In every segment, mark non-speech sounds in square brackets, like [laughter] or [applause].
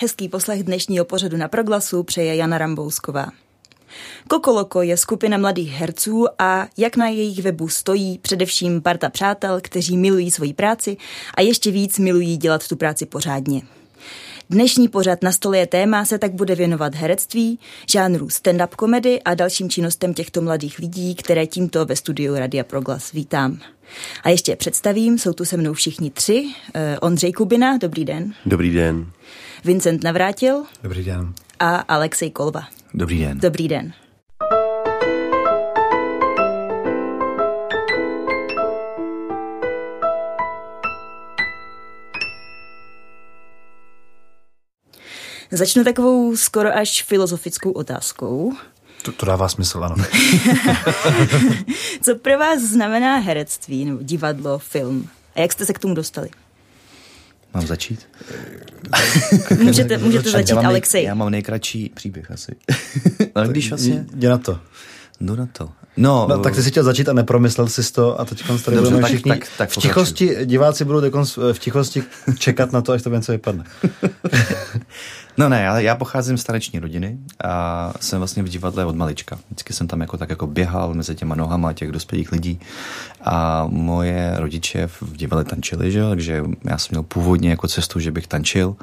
Hezký poslech dnešního pořadu na proglasu přeje Jana Rambousková. Kokoloko je skupina mladých herců a jak na jejich webu stojí především parta přátel, kteří milují svoji práci a ještě víc milují dělat tu práci pořádně. Dnešní pořad na stole je téma se tak bude věnovat herectví, žánru stand-up komedy a dalším činnostem těchto mladých lidí, které tímto ve studiu Radia Proglas vítám. A ještě představím, jsou tu se mnou všichni tři. Eh, Ondřej Kubina, dobrý den. Dobrý den. Vincent Navrátil. Dobrý den. A Alexej Kolba. Dobrý den. Dobrý den. Začnu takovou skoro až filozofickou otázkou. To, to dává smysl, ano. [laughs] Co pro vás znamená herectví, nebo divadlo, film? A jak jste se k tomu dostali? Mám začít? [laughs] můžete, můžete začít, já Alexej. Nej, já mám nejkratší příběh asi. [laughs] Ale když vlastně... Jde na to. Jdu na to. No, no, tak ty si chtěl začít a nepromyslel si to a teď tady Dobře, budeme tak, všichni tak, tak v tichosti, diváci budou v tichosti čekat na to, až to něco vypadne. [laughs] no ne, já, já pocházím z stareční rodiny a jsem vlastně v divadle od malička. Vždycky jsem tam jako tak jako běhal mezi těma nohama těch dospělých lidí a moje rodiče v divadle tančili, že? takže já jsem měl původně jako cestu, že bych tančil,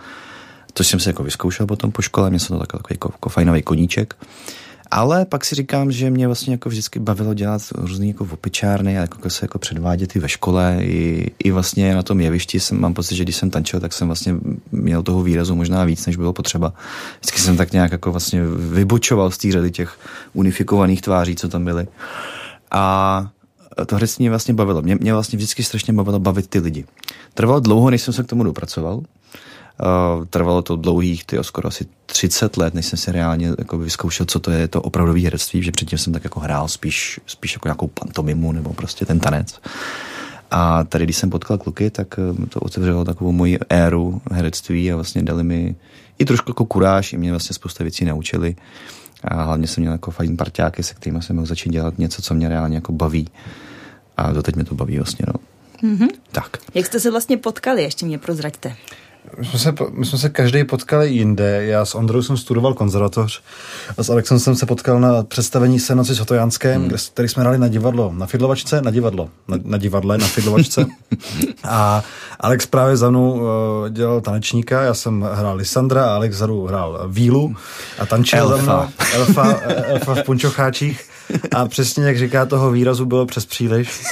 což jsem se jako vyzkoušel potom po škole, mě se to takový jako, jako fajnový koníček. Ale pak si říkám, že mě vlastně jako vždycky bavilo dělat různý jako opičárny a jako se jako předvádět i ve škole, i, i vlastně na tom jevišti jsem, mám pocit, že když jsem tančil, tak jsem vlastně měl toho výrazu možná víc, než bylo potřeba. Vždycky jsem tak nějak jako vlastně vybočoval z té řady těch unifikovaných tváří, co tam byly. A to herectví mě vlastně bavilo. Mě, mě vlastně vždycky strašně bavilo bavit ty lidi. Trvalo dlouho, než jsem se k tomu dopracoval. Uh, trvalo to dlouhých, tyjo, skoro asi 30 let, než jsem si reálně jako vyzkoušel, co to je to opravdové herectví, že předtím jsem tak jako hrál spíš, spíš jako nějakou pantomimu nebo prostě ten tanec. A tady, když jsem potkal kluky, tak eh, to otevřelo takovou moji éru herectví a vlastně dali mi i trošku jako kuráž, i mě vlastně spousta věcí naučili. A hlavně jsem měl jako fajn parťáky, se kterými jsem mohl začít dělat něco, co mě reálně jako baví. A doteď mě to baví vlastně, no. Mm-hmm. Tak. Jak jste se vlastně potkali, ještě mě prozraďte. My jsme, se, my jsme se každý potkali jinde. Já s Ondrou jsem studoval konzervatoř a s Alexem jsem se potkal na představení Senoci Sotojanské, hmm. který jsme hrali na divadlo, na fidlovačce, na divadlo, na, na divadle, na fidlovačce. [laughs] a Alex právě za mnou uh, dělal tanečníka, já jsem hrál Lisandra a Alex za hrál Vílu a tančil Elfa. za mnou Elfa, Elfa v punčocháčích. A přesně jak říká, toho výrazu bylo přes příliš.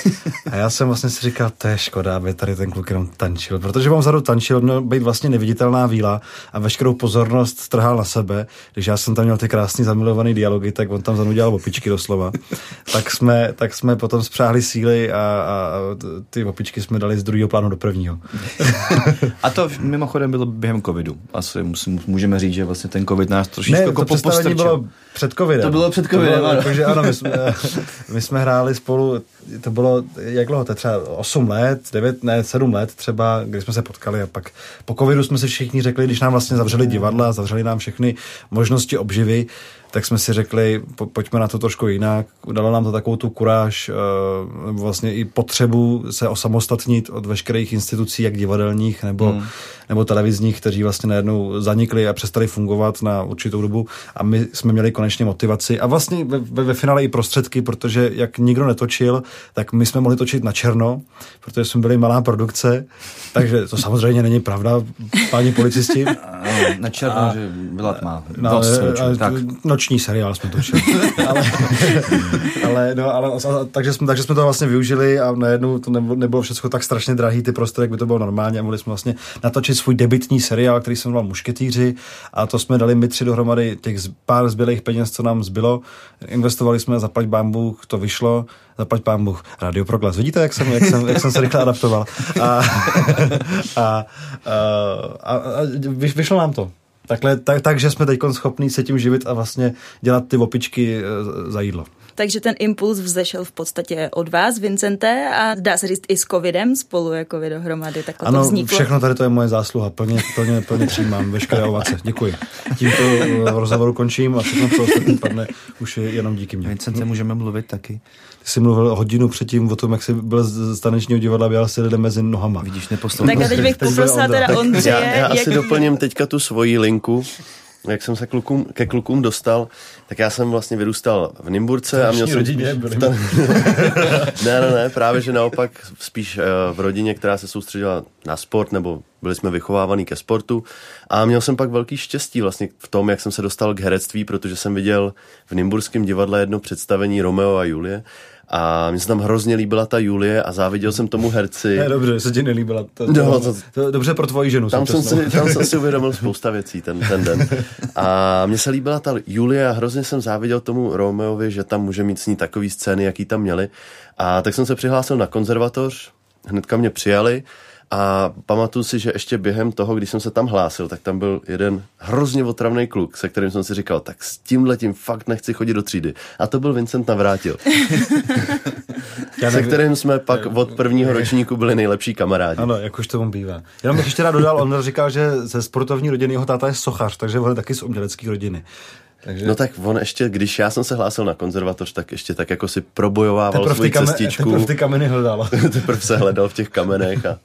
A já jsem vlastně si říkal, to je škoda, aby tady ten kluk jenom tančil. Protože vám vzadu tančil, měl být vlastně neviditelná víla a veškerou pozornost strhal na sebe. Když já jsem tam měl ty krásný zamilovaný dialogy, tak on tam za dělal opičky doslova. Tak jsme, tak jsme potom spřáhli síly a, a ty opičky jsme dali z druhého plánu do prvního. A to mimochodem bylo během covidu. Asi můžeme říct, že vlastně ten covid nás trošičku ne, jako to bylo před covidem. To bylo před covidem, to bylo, ano. Takže ano, my jsme, my jsme hráli spolu, to bylo, jak dlouho, to třeba 8 let, 9, ne, 7 let třeba, kdy jsme se potkali a pak po covidu jsme si všichni řekli, když nám vlastně zavřeli divadla, zavřeli nám všechny možnosti obživy, tak jsme si řekli, po, pojďme na to trošku jinak. Dalo nám to takovou tu kuráž, nebo vlastně i potřebu se osamostatnit od veškerých institucí, jak divadelních nebo, hmm. Nebo televizních, kteří vlastně najednou zanikli a přestali fungovat na určitou dobu a my jsme měli konečně motivaci a vlastně ve, ve, ve finále i prostředky, protože jak nikdo netočil, tak my jsme mohli točit na černo, protože jsme byli malá produkce, takže to samozřejmě není pravda, páni policisti. [laughs] na černo, a, že byla tma. No, ale, ale, tak. Noční seriál jsme točili. [laughs] ale, ale, no, ale a, takže, jsme, takže jsme to vlastně využili a najednou to nebylo, nebylo všechno tak strašně drahý ty prostory, jak by to bylo normálně a mohli jsme vlastně natočit svůj debitní seriál, který se jmenoval Mušketýři a to jsme dali my tři dohromady těch pár zbylých peněz, co nám zbylo. Investovali jsme, zaplať bambu, to vyšlo, zaplať Bůh, Radio Proglas. Vidíte, jak jsem, jak jsem, jak jsem se rychle adaptoval. A, [laughs] a, a, a, a vyšlo nám to. Takhle, tak, takže jsme teď schopní se tím živit a vlastně dělat ty opičky e, za jídlo. Takže ten impuls vzešel v podstatě od vás, Vincente, a dá se říct i s covidem spolu jako vy dohromady. Takhle ano, to vzniklo. všechno tady to je moje zásluha. Plně, plně, plně přijímám veškeré ovace. Děkuji. Tímto eh, rozhovoru končím a všechno, co ostatní padne, už je jenom díky mně. Vincente, můžeme mluvit taky. Ty jsi mluvil hodinu předtím o tom, jak jsi byl z tanečního divadla, běhal si lidem mezi nohama. Vidíš, neposlouchal. Tak a teď bych [laughs] poprosila teda Ondřeje. Já, já asi jak... doplním teďka tu svoji linku. Jak jsem se klukům, ke klukům dostal, tak já jsem vlastně vyrůstal v Nymburce a měl jsem rodině v ta... [laughs] ne, ne, ne, právě že naopak spíš eh, v rodině, která se soustředila na sport, nebo byli jsme vychovávaní ke sportu. A měl jsem pak velký štěstí vlastně v tom, jak jsem se dostal k herectví, protože jsem viděl v Nymburském divadle jedno představení Romeo a Julie. A mně se tam hrozně líbila ta Julie a záviděl jsem tomu herci. Ne, dobře, se ti nelíbila. To, to, No, to, to- dobře pro tvoji ženu. Tam jsem, si, tam jsem si [laughs] uvědomil spousta věcí ten, ten den. A mně se líbila ta Julie a hrozně jsem záviděl tomu Romeovi, že tam může mít s ní takový scény, jaký tam měli. A tak jsem se přihlásil na konzervatoř, hnedka mě přijali a pamatuju si, že ještě během toho, když jsem se tam hlásil, tak tam byl jeden hrozně otravný kluk, se kterým jsem si říkal, tak s tímhle tím fakt nechci chodit do třídy. A to byl Vincent Navrátil, [laughs] se kterým jsme pak od prvního ročníku byli nejlepší kamarádi. Ano, jak už to mu bývá. Jenom bych ještě rád dodal, on říkal, že ze sportovní rodiny jeho táta je sochař, takže on je taky z umělecké rodiny. Takže No tak on ještě, když já jsem se hlásil na konzervatoř, tak ještě tak jako si probojovával teprve svoji ty, kame, cestičku. teprve ty kameny hledal. [laughs] teprve se hledal v těch kamenech. A,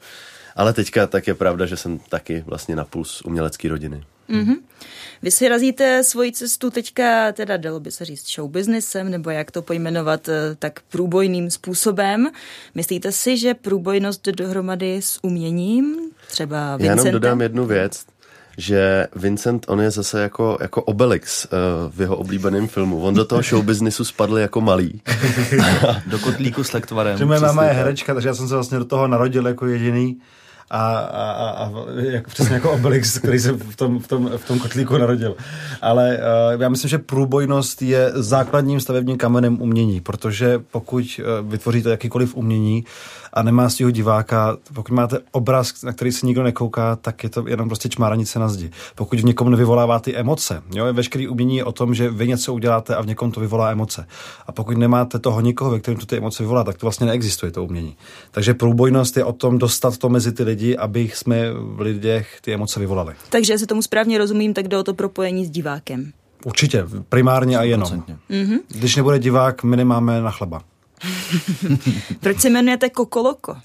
ale teďka tak je pravda, že jsem taky vlastně na puls umělecké rodiny. Vy si razíte svoji cestu teďka, teda dalo by se říct show businessem, nebo jak to pojmenovat, eh, tak průbojným způsobem. Myslíte si, že průbojnost jde dohromady s uměním? Třeba Já jenom Vincentem? dodám jednu věc, že Vincent, on je zase jako, jako Obelix uh, v jeho oblíbeném filmu. On do toho show businessu spadl jako malý. [laughs] Do kotlíku s lektvarem. Že moje máma je herečka, takže já jsem se vlastně do toho narodil jako jediný. A, a, a, a jak, přesně jako Obelix, který se v tom, v tom, v tom kotlíku narodil. Ale uh, já myslím, že průbojnost je základním stavebním kamenem umění, protože pokud uh, vytvoříte jakýkoliv umění a nemá z toho diváka, pokud máte obraz, na který se nikdo nekouká, tak je to jenom prostě čmáranice na zdi. Pokud v někom nevyvolává ty emoce, jo, veškerý umění je o tom, že vy něco uděláte a v někom to vyvolá emoce. A pokud nemáte toho nikoho, ve kterém to ty emoce vyvolá, tak to vlastně neexistuje to umění. Takže průbojnost je o tom dostat to mezi ty lidi, aby jsme v lidech ty emoce vyvolali. Takže jestli tomu správně rozumím, tak jde o to propojení s divákem. Určitě, primárně a jenom. 100%. Mhm. Když nebude divák, my nemáme na chleba. [laughs] Proč se jmenujete Kokoloko?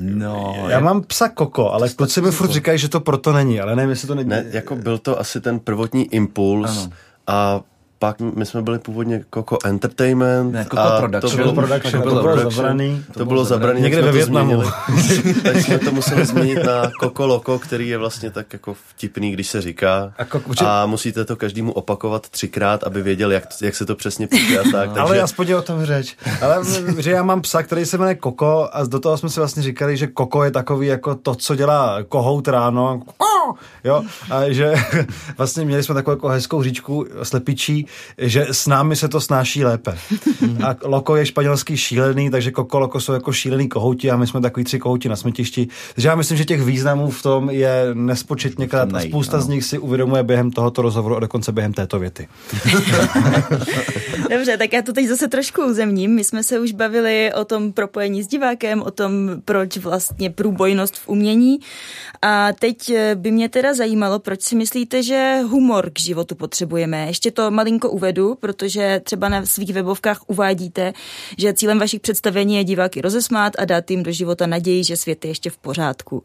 No, Já mám psa Koko, ale kluci mi furt říkají, že to proto není, ale nevím, jestli to není. Ne, jako byl to asi ten prvotní impuls Ano. a pak my jsme byli původně Coco Entertainment. Ne, Coco a Production. To bylo, Production, to bylo Production. zabraný. To, bylo zabraný. Někde ve změnili. [laughs] tak jsme to museli změnit na Coco Loco, který je vlastně tak jako vtipný, když se říká. A Coco- a musíte to každému opakovat třikrát, aby věděl, jak, jak se to přesně píše a tak. [laughs] Takže Ale aspoň je o tom řeč. Ale že já mám psa, který se jmenuje Koko a do toho jsme si vlastně říkali, že Koko je takový jako to, co dělá kohout ráno. Jo, a že [laughs] vlastně měli jsme takovou jako hezkou říčku slepičí, že s námi se to snáší lépe. [laughs] A Loko je španělský šílený, takže Koko Loko jsou jako šílený kohouti a my jsme takový tři kohouti na smetišti. Takže já myslím, že těch významů v tom je nespočetněkrát a spousta ano. z nich si uvědomuje během tohoto rozhovoru a dokonce během této věty. [laughs] Dobře, tak já to teď zase trošku uzemním. My jsme se už bavili o tom propojení s divákem, o tom, proč vlastně průbojnost v umění. A teď eh, by mě teda zajímalo, proč si myslíte, že humor k životu potřebujeme. Ještě to malinko uvedu, protože třeba na svých webovkách uvádíte, že cílem vašich představení je diváky rozesmát a dát jim do života naději, že svět je ještě v pořádku.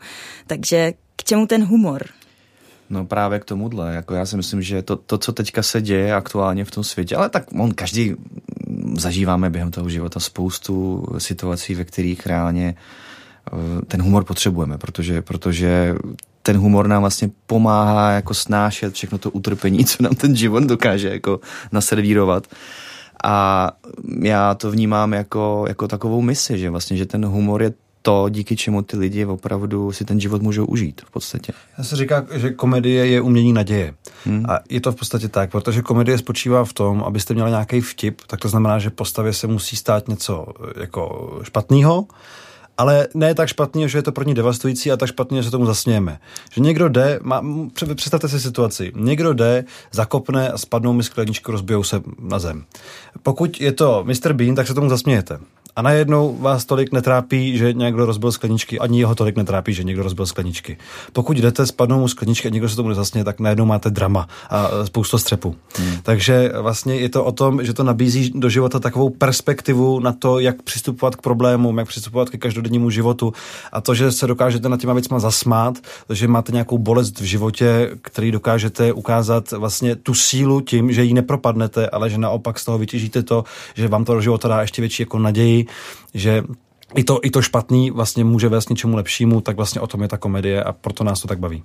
Takže k čemu ten humor? No právě k tomuhle. Jako já si myslím, že to, to, co teďka se děje aktuálně v tom světě, ale tak on každý mm, zažíváme během toho života spoustu situací, ve kterých reálně eh, ten humor potřebujeme, protože, protože ten humor nám vlastně pomáhá jako snášet všechno to utrpení, co nám ten život dokáže jako naservírovat. A já to vnímám jako, jako takovou misi, že vlastně, že ten humor je to, díky čemu ty lidi opravdu si ten život můžou užít v podstatě. Já se říká, že komedie je umění naděje. Hmm. A je to v podstatě tak, protože komedie spočívá v tom, abyste měli nějaký vtip, tak to znamená, že postavě se musí stát něco jako špatného ale ne tak špatný, že je to pro ní devastující a tak špatný, že se tomu zasnějeme. Že někdo jde, má, představte si situaci, někdo jde, zakopne a spadnou mi skleničky, rozbijou se na zem. Pokud je to Mr. Bean, tak se tomu zasmějete a najednou vás tolik netrápí, že někdo rozbil skleničky, ani jeho tolik netrápí, že někdo rozbil skleničky. Pokud jdete, spadnou mu skleničky a někdo se tomu nezasně, tak najednou máte drama a spoustu střepu. Hmm. Takže vlastně je to o tom, že to nabízí do života takovou perspektivu na to, jak přistupovat k problémům, jak přistupovat ke každodennímu životu a to, že se dokážete na těma věcma zasmát, že máte nějakou bolest v životě, který dokážete ukázat vlastně tu sílu tím, že ji nepropadnete, ale že naopak z toho vytěžíte to, že vám to do života dá ještě větší jako naději že i to, i to špatný vlastně může vést něčemu lepšímu, tak vlastně o tom je ta komedie a proto nás to tak baví.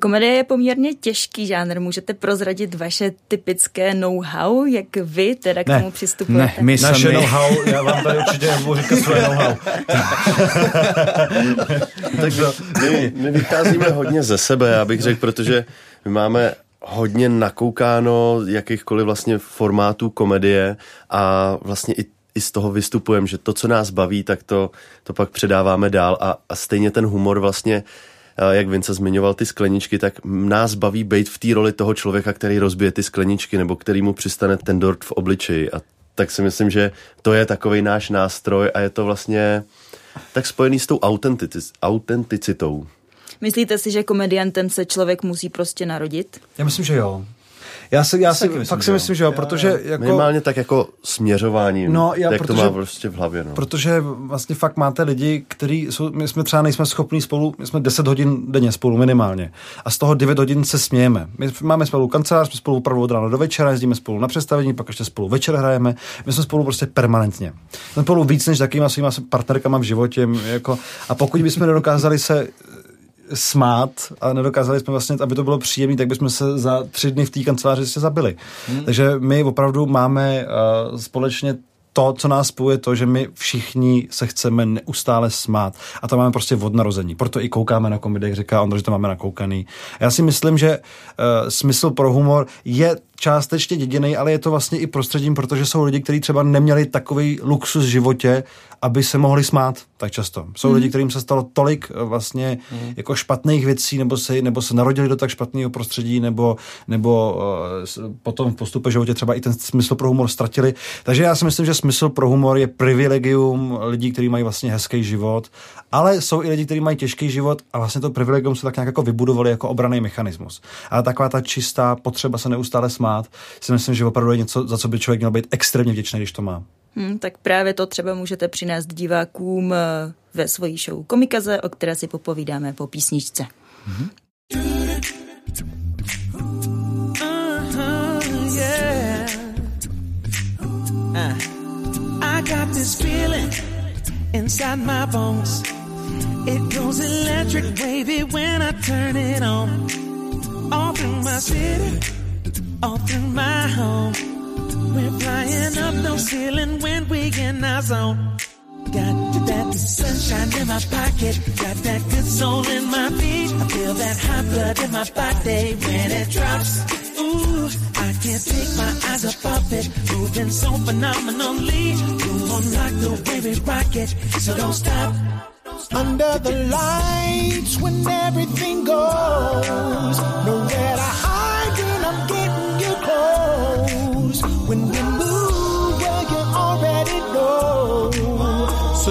Komedie je poměrně těžký žánr. Můžete prozradit vaše typické know-how, jak vy teda k ne, tomu přistupujete? Ne, my Naše sami. know-how, já vám tady určitě můžu říkat své know-how. [laughs] Takže my, my vycházíme hodně ze sebe, já bych řekl, protože my máme hodně nakoukáno jakýchkoliv vlastně formátů komedie a vlastně i i z toho vystupujeme, že to, co nás baví, tak to, to pak předáváme dál a, a stejně ten humor vlastně jak Vince zmiňoval ty skleničky, tak nás baví být v té roli toho člověka, který rozbije ty skleničky nebo který mu přistane ten dort v obličeji a tak si myslím, že to je takový náš nástroj a je to vlastně tak spojený s tou autenticitou. Myslíte si, že komediantem se člověk musí prostě narodit? Já myslím, že jo. Já si, já si myslím, fakt si myslím, že jo, protože jako... Minimálně tak jako směřování, no, já, jak protože, to má prostě v hlavě. No. Protože vlastně fakt máte lidi, kteří jsou, my jsme třeba nejsme schopní spolu, my jsme 10 hodin denně spolu minimálně a z toho 9 hodin se smějeme. My máme spolu kancelář, jsme spolu opravdu od rána do večera, jezdíme spolu na představení, pak ještě spolu večer hrajeme. My jsme spolu prostě permanentně. Jsme spolu víc než takýma svýma partnerkama v životě. Jako, a pokud bychom nedokázali se smát a nedokázali jsme vlastně, aby to bylo příjemné, tak bychom se za tři dny v té kanceláři se zabili. Hmm. Takže my opravdu máme uh, společně to, co nás spojuje, to, že my všichni se chceme neustále smát. A to máme prostě od narození. Proto i koukáme na komedie, jak říká Ondra, že to máme nakoukaný. Já si myslím, že uh, smysl pro humor je částečně dědiný, ale je to vlastně i prostředím, protože jsou lidi, kteří třeba neměli takový luxus v životě, aby se mohli smát tak často. Jsou mm. lidi, kterým se stalo tolik eh, vlastně mm. jako špatných věcí, nebo se, nebo se narodili do tak špatného prostředí, nebo, nebo uh, potom v postupe životě třeba i ten smysl pro humor ztratili. Takže já si myslím, že smysl pro humor je privilegium lidí, kteří mají vlastně hezký život, ale jsou i lidi, kteří mají těžký život a vlastně to privilegium se tak nějak jako vybudovali jako obraný mechanismus. Ale taková ta čistá potřeba se neustále smát, si myslím, že opravdu je něco, za co by člověk měl být extrémně vděčný, když to má. Hmm, tak právě to třeba můžete přinést divákům eh, ve svojí show Komikaze, o které si popovídáme po písničce. Mm-hmm. inside my bones. It goes electric wavy when I turn it on. All through my city, all through my home. We're flying up no ceiling when we in our zone. Got that sunshine in my pocket, got that good soul in my feet. I feel that hot blood in my body when it drops. Ooh, I can't take my eyes off of it, moving so phenomenally. You won't like the way we rock it, so don't stop. Under the lights when everything goes, nowhere to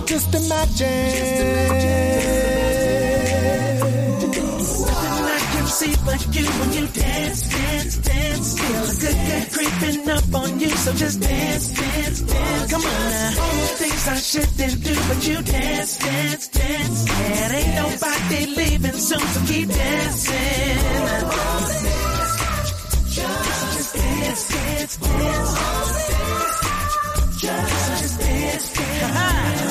So just imagine. Just Nothing I can see but you when you dance, dance, dance. Feel a good, good creeping up on you. So just dance, dance, dance. Come on now. All the Things I shouldn't do, but you dance, dance, dance. And ain't nobody leaving soon, so keep dancing. Just dance, dance, dance. Just dance, dance.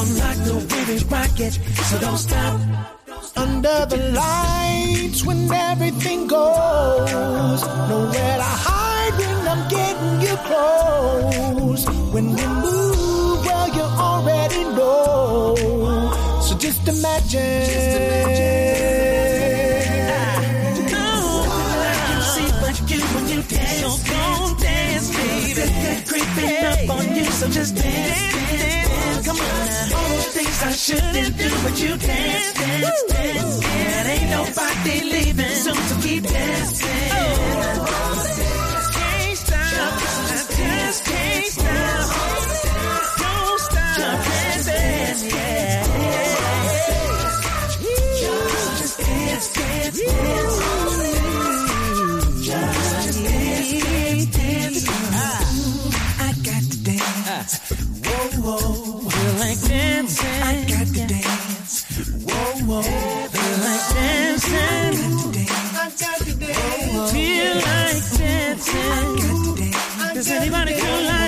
You on like the way we rock it, so don't stop. Under the lights when everything goes, nowhere to hide when I'm getting you close. When we move, well, you already know. So just imagine. Just dance, don't dance, baby. Creeping up on you, so just dance, I shouldn't do, but you dance, dance, dance. And ain't nobody leaving, so, so keep dancing. Can't stop, just. Don't stop yeah. Just dance, dance, dance. Just dance, dance, dance. I got to dance. Feel like. To dance. Feel like dancing. I got to dance. Feel like dancing. Does anybody feel like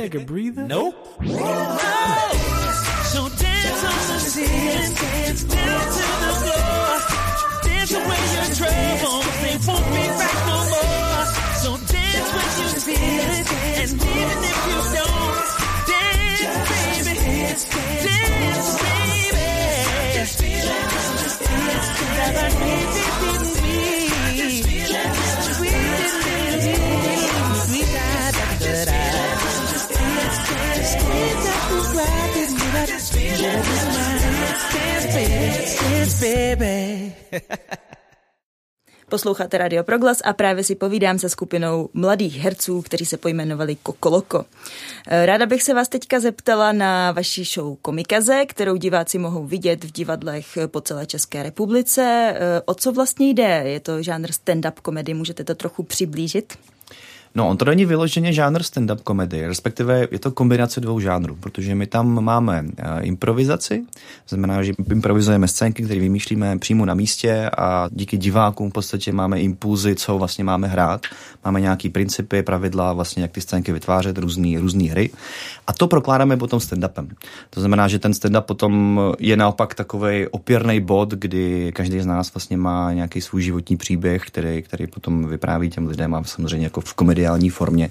take a breather? Nope. [laughs] Posloucháte Radio Proglas a právě si povídám se skupinou mladých herců, kteří se pojmenovali Kokoloko. Ráda bych se vás teďka zeptala na vaši show Komikaze, kterou diváci mohou vidět v divadlech po celé České republice. O co vlastně jde? Je to žánr stand-up komedy, můžete to trochu přiblížit? No, on to není vyloženě žánr stand-up komedy, respektive je to kombinace dvou žánrů, protože my tam máme uh, improvizaci, znamená, že improvizujeme scénky, které vymýšlíme přímo na místě a díky divákům v podstatě máme impulzy, co vlastně máme hrát. Máme nějaký principy, pravidla, vlastně jak ty scénky vytvářet, různé různý hry. A to prokládáme potom stand-upem. To znamená, že ten stand-up potom je naopak takový opěrný bod, kdy každý z nás vlastně má nějaký svůj životní příběh, který, který potom vypráví těm lidem a samozřejmě jako v komedii mediální formě,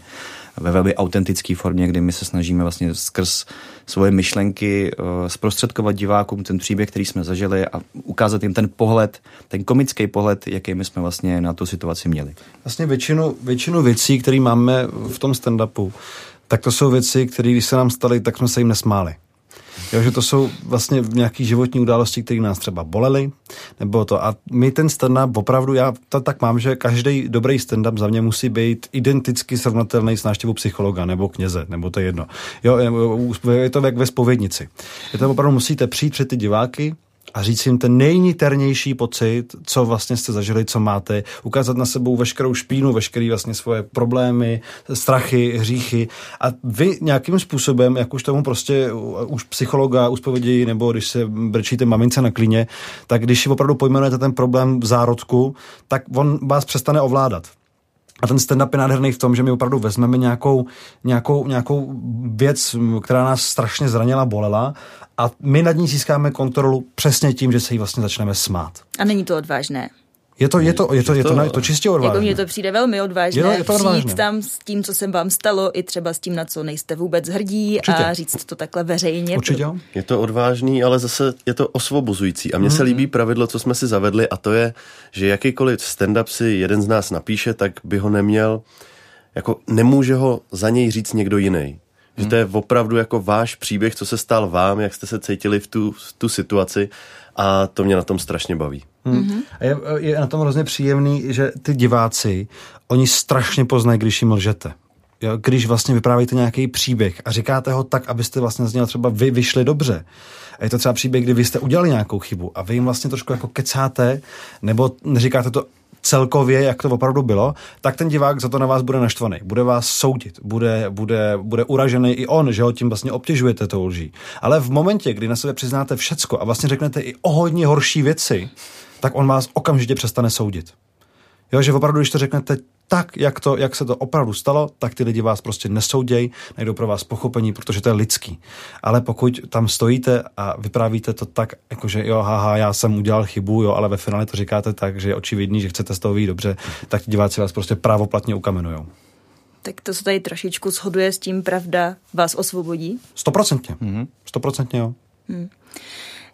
ve velmi autentické formě, kdy my se snažíme vlastně skrz svoje myšlenky uh, zprostředkovat divákům ten příběh, který jsme zažili a ukázat jim ten pohled, ten komický pohled, jaký my jsme vlastně na tu situaci měli. Vlastně většinu, většinu věcí, které máme v tom stand-upu, tak to jsou věci, které když se nám staly, tak jsme se jim nesmáli. Jo, že to jsou vlastně nějaké životní události, které nás třeba bolely, nebo to. A my ten stand-up opravdu, já to tak mám, že každý dobrý stand-up za mě musí být identicky srovnatelný s návštěvou psychologa nebo kněze, nebo to je jedno. Jo, je to jak ve spovědnici. Je to opravdu musíte přijít před ty diváky, a říct jim ten nejniternější pocit, co vlastně jste zažili, co máte, ukázat na sebou veškerou špínu, veškerý vlastně svoje problémy, strachy, hříchy a vy nějakým způsobem, jak už tomu prostě už psychologa uspovědějí, nebo když se brčíte mamince na klíně, tak když opravdu pojmenujete ten problém v zárodku, tak on vás přestane ovládat. A ten stand-up je nádherný v tom, že my opravdu vezmeme nějakou, nějakou, nějakou věc, která nás strašně zranila, bolela a my nad ní získáme kontrolu přesně tím, že se jí vlastně začneme smát. A není to odvážné. Je to, je to, je to, je to, je to, to čistě odvážné. Jako mně to přijde velmi odvážné. Je to, je to odvážné. Přijít tam s tím, co se vám stalo, i třeba s tím, na co nejste vůbec hrdí Určitě. a říct to takhle veřejně. Určitě. Je to odvážný, ale zase je to osvobozující. A mně se líbí pravidlo, co jsme si zavedli, a to je, že jakýkoliv stand-up si jeden z nás napíše, tak by ho neměl, jako nemůže ho za něj říct někdo jiný. Že to je opravdu jako váš příběh, co se stal vám, jak jste se cítili v tu, v tu situaci a to mě na tom strašně baví. Hmm. A je, je na tom hrozně příjemný, že ty diváci, oni strašně poznají, když jim lžete. Jo, když vlastně vyprávíte nějaký příběh a říkáte ho tak, abyste vlastně z něho třeba vy vyšli dobře. A je to třeba příběh, kdy vy jste udělali nějakou chybu a vy jim vlastně trošku jako kecáte, nebo neříkáte to celkově, jak to opravdu bylo, tak ten divák za to na vás bude naštvaný, bude vás soudit, bude, bude, bude uražený i on, že ho tím vlastně obtěžujete tou lží. Ale v momentě, kdy na sebe přiznáte všecko a vlastně řeknete i o hodně horší věci, tak on vás okamžitě přestane soudit. Jo, že opravdu, když to řeknete tak, jak, to, jak se to opravdu stalo, tak ty lidi vás prostě nesoudějí, najdou pro vás pochopení, protože to je lidský. Ale pokud tam stojíte a vyprávíte to tak, jakože jo, haha, já jsem udělal chybu, jo, ale ve finále to říkáte tak, že je očividný, že chcete z toho vyjít dobře, tak ti diváci vás prostě právoplatně ukamenujou. Tak to se tady trošičku shoduje s tím, pravda vás osvobodí. Stoprocentně. Stoprocentně, jo.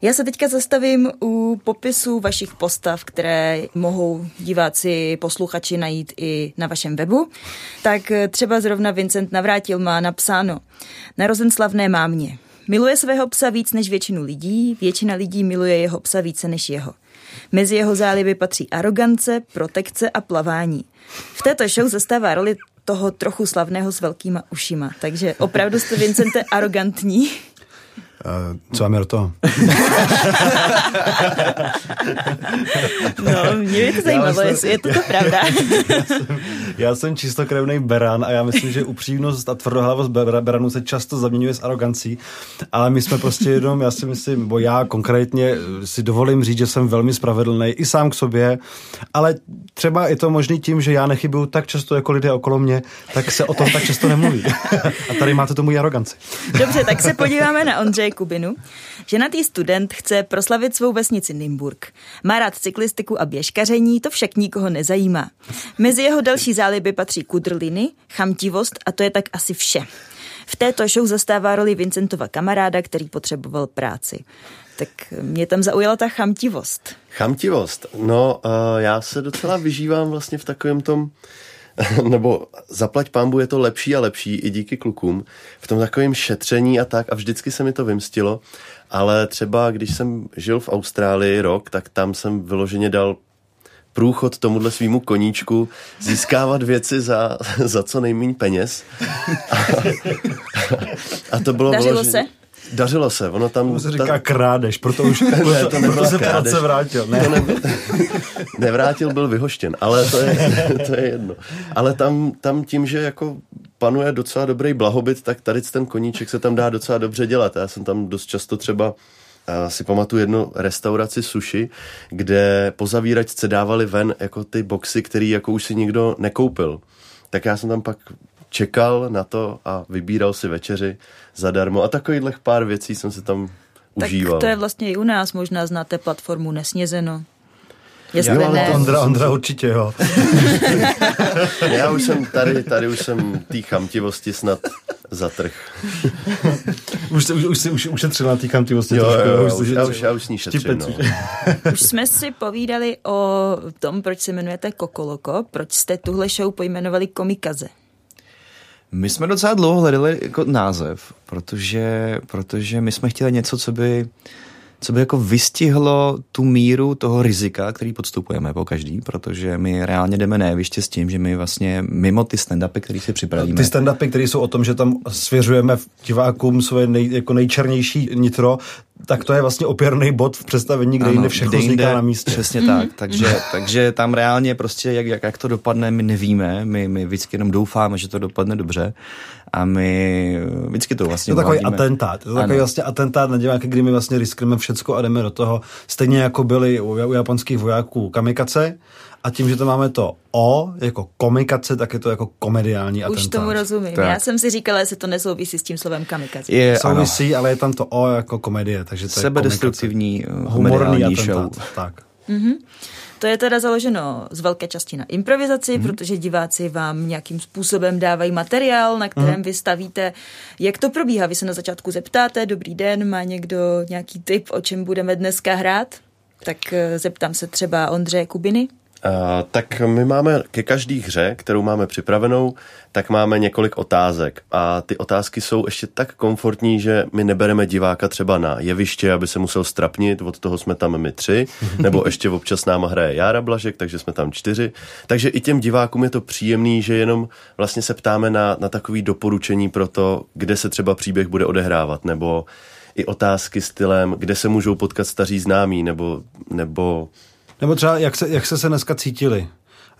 Já se teďka zastavím u popisu vašich postav, které mohou diváci, posluchači najít i na vašem webu. Tak eh, třeba zrovna Vincent Navrátil má napsáno Narozen slavné mámě. Miluje svého psa víc než většinu lidí, většina lidí miluje jeho psa více než jeho. Mezi jeho záliby patří arogance, protekce a plavání. V této show zastává roli toho trochu slavného s velkýma ušima. Takže opravdu jste, Vincente, arrogantní. Uh, co máme do toho? No, mě by to zajímalo, myslím- jestli je to to pravda. [laughs] Já jsem čistokrevný beran a já myslím, že upřímnost a tvrdohlavost ber- beranů se často zaměňuje s arogancí, ale my jsme prostě jenom, já si myslím, bo já konkrétně si dovolím říct, že jsem velmi spravedlný i sám k sobě, ale třeba je to možný tím, že já nechybuju tak často jako lidé okolo mě, tak se o tom tak často nemluví. [laughs] a tady máte tomu i aroganci. Dobře, tak se podíváme na Ondřeje Kubinu. Ženatý student chce proslavit svou vesnici Nymburk. Má rád cyklistiku a běžkaření, to však nikoho nezajímá. Mezi jeho další záliby patří kudrliny, chamtivost a to je tak asi vše. V této show zastává roli Vincentova kamaráda, který potřeboval práci. Tak mě tam zaujala ta chamtivost. Chamtivost. No, uh, já se docela vyžívám vlastně v takovém tom, [laughs] nebo zaplať pámbu je to lepší a lepší i díky klukům, v tom takovém šetření a tak a vždycky se mi to vymstilo, ale třeba když jsem žil v Austrálii rok, tak tam jsem vyloženě dal průchod tomuhle svýmu koníčku, získávat věci za, [laughs] za co nejméně peněz. A, [laughs] a to bylo Dařilo vyloženě- se? Dařilo se, ono tam... To se ta- říká krádež, proto už [laughs] Ne, to proto se krádež. práce vrátil. Ne. To ne, [laughs] nevrátil, byl vyhoštěn, ale to je, to je jedno. Ale tam, tam tím, že jako panuje docela dobrý blahobyt, tak tady ten koníček se tam dá docela dobře dělat. Já jsem tam dost často třeba a si pamatuju jednu restauraci sushi, kde po zavíračce dávali ven jako ty boxy, který jako už si nikdo nekoupil. Tak já jsem tam pak čekal na to a vybíral si večeři zadarmo. A takových pár věcí jsem se tam Tak užíval. to je vlastně i u nás, možná znáte platformu Nesnězeno. Jestli Jo, ale ne, to Ondra, Ondra určitě, jo. [laughs] Já už jsem tady, tady už jsem tý chamtivosti snad zatrh. Už, se- už, už si už, ušetřil na té kamtivosti. Jo, trošku, jo, jo, už, už, já, už, já už s ní šetřím, Štipec no. už. Už jsme si povídali o tom, proč se jmenujete Kokoloko, proč jste tuhle show pojmenovali Komikaze. My jsme docela dlouho hledali jako název, protože, protože my jsme chtěli něco, co by, co by jako vystihlo tu míru toho rizika, který podstupujeme po každý, protože my reálně jdeme na jeviště s tím, že my vlastně mimo ty stand-upy, který si připravíme, Ty stand-upy, které jsou o tom, že tam svěřujeme divákům svoje nej, jako nejčernější nitro, tak to je vlastně opěrný bod v představení, kde jinde všechno kde jinde, vzniká na místě. Přesně tak. Takže, takže tam reálně prostě, jak, jak, jak to dopadne, my nevíme. My, my vždycky jenom doufáme, že to dopadne dobře. A my vždycky to vlastně To je takový uvádíme. atentát. To je takový Ano. vlastně atentát na diváky, kdy my vlastně riskujeme všecko a jdeme do toho. Stejně jako byli u, u japonských vojáků kamikace. A tím, že to máme to O jako komikace, tak je to jako komediální Už atentát. tomu rozumím. Tak. Já jsem si říkala, jestli to nesouvisí s tím slovem kamikaze. Je, ano, Souvisí, ale je tam to O jako komedie, takže to sebedestruktivní je eh, komikace. humorný show. Tak. To je teda založeno z velké části na improvizaci, Mhm. mm-hmm. protože diváci vám nějakým způsobem dávají materiál, na kterém mm-hmm. vy stavíte, jak to probíhá. Vy se na začátku zeptáte, dobrý den, má někdo nějaký tip, o čem budeme dneska hrát? Tak eh, zeptám se třeba Ondřeje Kubiny. Uh, tak my máme ke každé hře, kterou máme připravenou, tak máme několik otázek. A ty otázky jsou ještě tak komfortní, že my nebereme diváka třeba na jeviště, aby se musel strapnit, od toho jsme tam my tři, [laughs] nebo ještě občas náma hraje Jára Blažek, takže jsme tam čtyři. Takže i těm divákům je to příjemný, že jenom vlastně se ptáme na, na takový doporučení pro to, kde se třeba příběh bude odehrávat, nebo i otázky stylem, kde se můžou potkat staří známí, nebo, nebo Nebo třeba, jak se, jak se se dneska cítili.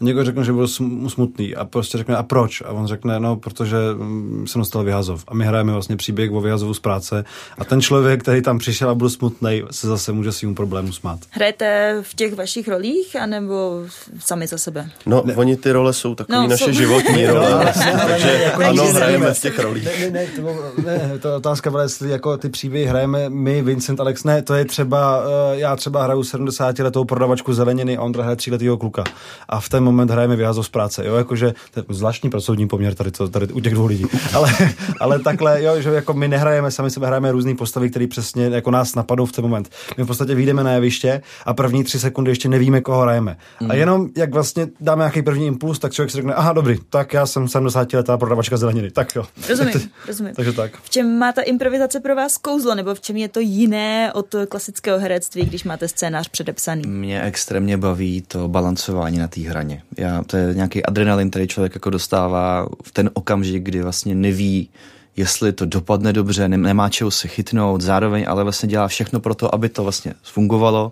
A někdo řekne, že byl sm- smutný a prostě řekne, a proč? A on řekne, no, protože mm, jsem dostal vyhazov. A my hrajeme vlastně příběh o vyhazovu z práce a ten člověk, který tam přišel a byl smutný, se zase může svým problému smát. Hrajete v těch vašich rolích, anebo sami za sebe? No, ne. oni ty role jsou takový No, no, naše jsou- životní [laughs] role. ale- takže jako ano, hrajeme v těch rolích. Ne, ne, ne, to, ne, to otázka byla, jestli jako ty příběhy hrajeme my, Vincent, Alex, ne, to je třeba, eh, já třeba hraju 70 letou prodavačku zeleniny a Ondra hraje 3 letýho kluka. A v ten moment hrajeme vyhazov z práce, jo, jakože to je zvláštní pracovní poměr tady, to, tady u těch dvou lidí. [laughs] Ale, ale takhle, jo, že jako my nehrajeme sami sebe, hrajeme různé postavy, které přesně jako nás napadou v ten moment. My v podstatě vyjdeme na jeviště a první tři sekundy ještě nevíme, koho hrajeme. A jenom jak vlastně dáme nějaký první impuls, tak člověk si řekne, aha, dobrý, tak já jsem 70 letá prodavačka zeleniny, tak jo. Rozumím, [laughs] rozumím. Takže tak. V čem má ta improvizace pro vás kouzlo, nebo v čem je to jiné od klasického herectví, když máte scénář předepsaný? Mě extrémně baví to balancování na té hraně. Já, to je nějaký adrenalin, který člověk jako dostává v ten okamžik, kdy vlastně neví, jestli to dopadne dobře, nem- nemá čeho se chytnout, zároveň ale vlastně dělá všechno pro to, aby to vlastně fungovalo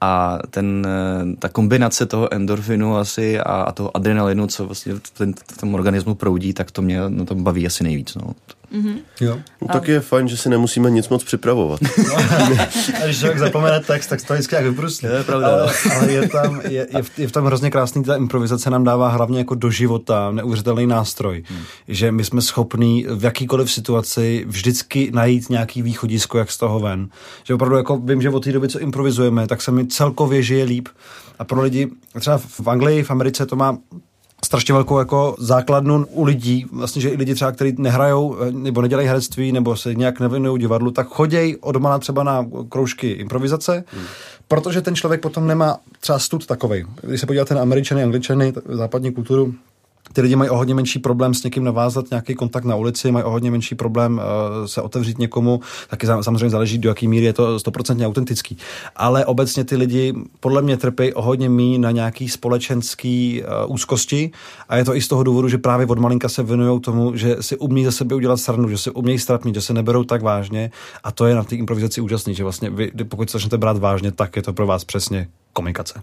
a ten, eh, ta kombinace toho endorfinu asi a, a toho adrenalinu, co vlastně v ten, v tom organismu proudí, tak to mě na tom baví asi nejvíc. No. Jo. No, tak je fajn, že si nemusíme nic moc připravovat. [laughs] A když člověk zapomene text, tak to vždycky jak vybrusne. To je pravda, Ale, ale je, tam, je, je, v, je v tom hrozně krásný, ta improvizace nám dává hlavně jako do života neuvěřitelný nástroj. Hmm. Že my jsme schopní v jakýkoliv situaci vždycky najít nějaký východisko, jak z toho ven. Že opravdu jako vím, že od té doby, co improvizujeme, tak se mi celkově žije líp. A pro lidi, třeba v Anglii, v Americe to má strašně velkou jako základnu u lidí, vlastně, že i lidi třeba, kteří nehrajou eh, nebo nedělají herectví nebo se nějak nevěnují divadlu, tak chodějí odmala třeba na kroužky improvizace, hmm. protože ten člověk potom nemá třeba stud takovej. Když se podíváte na američany, angličany, západní kulturu, ty lidi mají o hodně menší problém s někým navázat nějaký kontakt na ulici, mají o hodně menší problém uh, se otevřít někomu, taky samozřejmě záleží, do jaký míry je to stoprocentně autentický. Ale obecně ty lidi podle mě trpí o hodně mí na nějaký společenský uh, úzkosti a je to i z toho důvodu, že právě od malinka se věnují tomu, že si umí za sebe udělat sranu, že si umějí stratnit, že se neberou tak vážně a to je na té improvizaci úžasný, že vlastně vy, pokud se začnete brát vážně, tak je to pro vás přesně komunikace.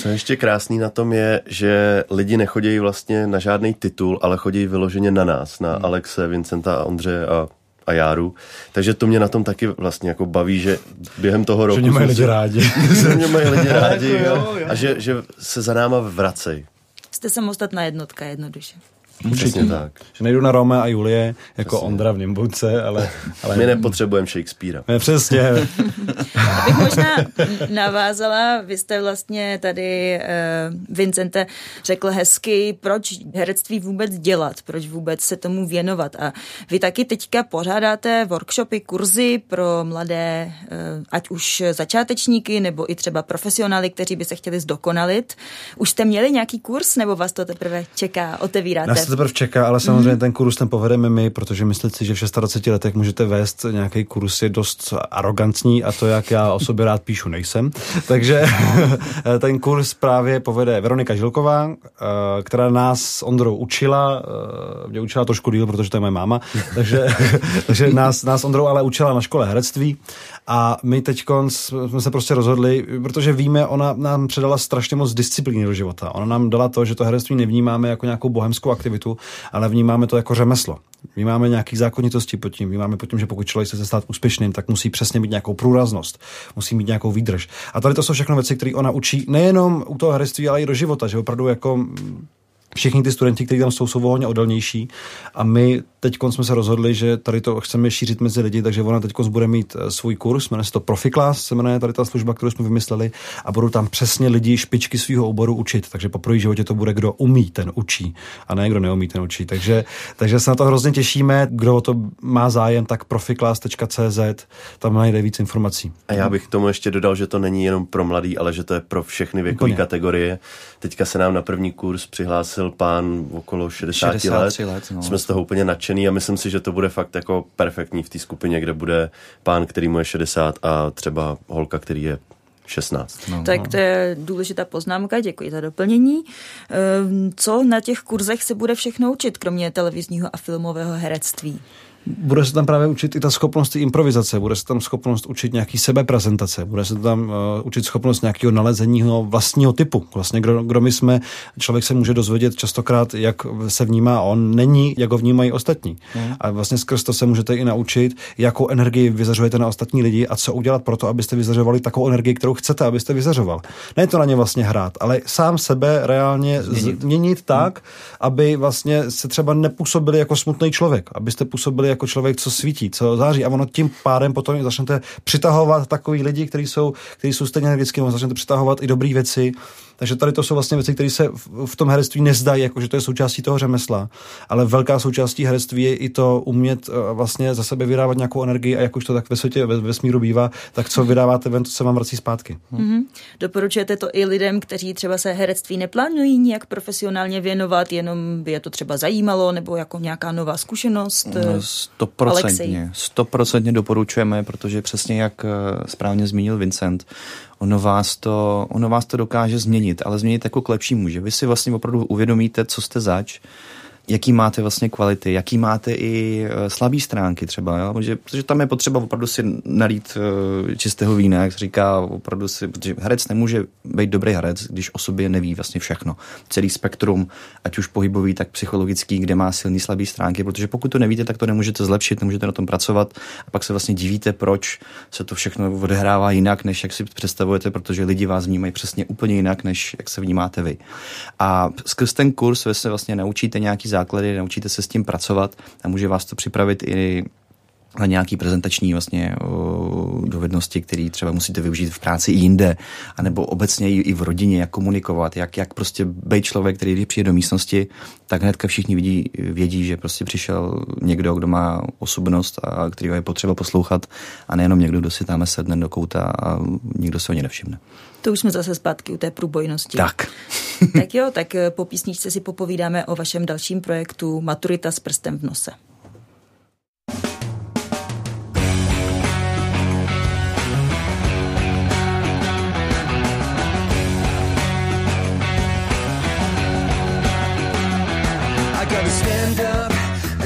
Co je ještě krásný na tom je, že lidi nechodí vlastně na žádný titul, ale chodí vyloženě na nás, na Hmm. Alexe, Vincenta a Ondřeje a a Járu. Takže to mě na tom taky vlastně jako baví, že během toho roku... [laughs] Že mě mají lidi si- [laughs] rádi. že mě mají lidi rádi, Jako jo, jo, jo. A že, že se za náma vracej. Jste samostatná jednotka jednoduše. Přesně tak. Že nejdu na Rome a Julie jako Přesně. Ondra v Nimbulce, ale... [laughs] ale My nepotřebujeme Shakespearea. Ne, přesně. [laughs] Abych možná navázala, vy jste vlastně tady, uh, Vincente, řekl hezky, proč herectví vůbec dělat, proč vůbec se tomu věnovat. A vy taky teďka pořádáte workshopy, kurzy pro mladé, uh, ať už začátečníky, nebo i třeba profesionály, kteří by se chtěli zdokonalit. Už jste měli nějaký kurz, nebo vás to teprve čeká, otevíráte? Nás teprve čeká, ale samozřejmě ten kurz ten povedeme my, protože myslet si, že v 26 letech můžete vést nějaký kurz je dost arrogantní a to, jak já o sobě rád píšu, nejsem. [laughs] Takže [laughs] ten kurz právě povede Veronika Žilková, eh, která nás s Ondrou učila, eh, mě učila trošku díl, protože to je moje máma, takže, [laughs] takže nás, nás Ondrou ale učila na škole herectví a my teď jsme se prostě rozhodli, protože víme, ona nám předala strašně moc disciplíny do života. Ona nám dala to, že to herectví nevnímáme jako nějakou bohemskou aktivitu, ale vnímáme to jako řemeslo. Vnímáme nějaký zákonitosti pod tím, vnímáme pod tím, že pokud člověk chce se stát úspěšným, tak musí přesně mít nějakou průraznost, musí mít nějakou výdrž. A tady to jsou všechno věci, které ona učí nejenom u toho herectví, ale i do života, že opravdu jako všichni ty studenti, kteří tam jsou, jsou hodně odolnější. A my teď jsme se rozhodli, že tady to chceme šířit mezi lidi, takže ona teď bude mít eh, svůj kurz, jmenuje se to Profiklas, se jmenuje tady ta služba, kterou jsme vymysleli. A budou tam přesně lidi špičky svého oboru učit, takže po první životě to bude, kdo umí, ten učí. A ne kdo neumí, ten učí. Takže, takže se na to hrozně těšíme, kdo o to má zájem, tak profiklas.cz, tam najde víc informací. A já bych tomu ještě dodal, že to není jenom pro mladý, ale že to je pro všechny věkové kategorie. Teďka se nám na první kurz přihlásil pán okolo 60 63 let. let, no. Jsme z toho úplně nadšený a myslím si, že to bude fakt jako perfektní v té skupině, kde bude pán, který mu je 60 a třeba holka, který je 16. No, Tak to je důležitá poznámka, děkuji za doplnění. Ehm, Co na těch kurzech se bude všechno učit, kromě televizního a filmového herectví? Bude se tam právě učit i ta schopnost improvizace, bude se tam schopnost učit nějaký sebeprezentace, bude se tam uh, učit schopnost nějakého nalezeního vlastního typu. Vlastně kdo, kdo my jsme, člověk se může dozvědět častokrát, jak se vnímá on, není, jak ho vnímají ostatní. Mm. A vlastně skrz to se můžete i naučit, jakou energii vyzařujete na ostatní lidi a co udělat pro to, abyste vyzařovali takovou energii, kterou chcete, abyste vyzařoval. Ne to na ně vlastně hrát, ale sám sebe reálně změnit, změnit tak, mm. aby vlastně se třeba nepůsobili jako smutný člověk, abyste působili jako člověk, co svítí, co září. A ono tím pádem potom začnete přitahovat takový lidi, kteří jsou, kteří jsou stejně energicky, začnete přitahovat i dobré věci. Takže tady to jsou vlastně věci, které se v tom herectví nezdají, jako že to je součástí toho řemesla, ale velká součástí herectví je i to umět eh, vlastně za sebe vydávat nějakou energii a jak už to tak ve světě, ve vesmíru bývá, tak co vydáváte ven, to se vám vrací zpátky. Mm-hmm. Doporučujete to i lidem, kteří třeba se herectví neplánují nějak profesionálně věnovat, jenom by je to třeba zajímalo, nebo jako nějaká nová zkušenost? No, stoprocentně, stoprocentně doporučujeme, protože přesně jak eh, správně zmínil Vincent, ono vás, to, ono vás to dokáže změnit, ale změnit jako k lepšímu, že vy si vlastně opravdu uvědomíte, co jste zač, jaký máte vlastně kvality, jaký máte i uh, slabý stránky třeba, jo? Protože, protože tam je potřeba opravdu si nalít uh, čistého vína, jak se říká, opravdu si, protože herec nemůže být dobrý herec, když o sobě neví vlastně všechno. Celý spektrum, ať už pohybový, tak psychologický, kde má silný slabý stránky, protože pokud to nevíte, tak to nemůžete zlepšit, nemůžete na tom pracovat a pak se vlastně divíte, proč se to všechno odehrává jinak, než jak si představujete, protože lidi vás vnímají přesně úplně jinak, než jak se vnímáte vy. A skrz ten kurz vy se vlastně naučíte nějaký základy, naučíte se s tím pracovat a může vás to připravit i na nějaký prezentační vlastně dovednosti, které třeba musíte využít v práci i jinde, anebo obecně i, v rodině, jak komunikovat, jak, jak prostě být člověk, který když přijde do místnosti, tak hnedka všichni vidí, vědí, že prostě přišel někdo, kdo má osobnost a kterého je potřeba poslouchat a nejenom někdo, kdo si tam sedne do kouta a nikdo se o ně nevšimne. To už jsme zase zpátky u té průbojnosti. Tak. tak jo, tak po písničce si popovídáme o vašem dalším projektu Maturita s prstem v nose.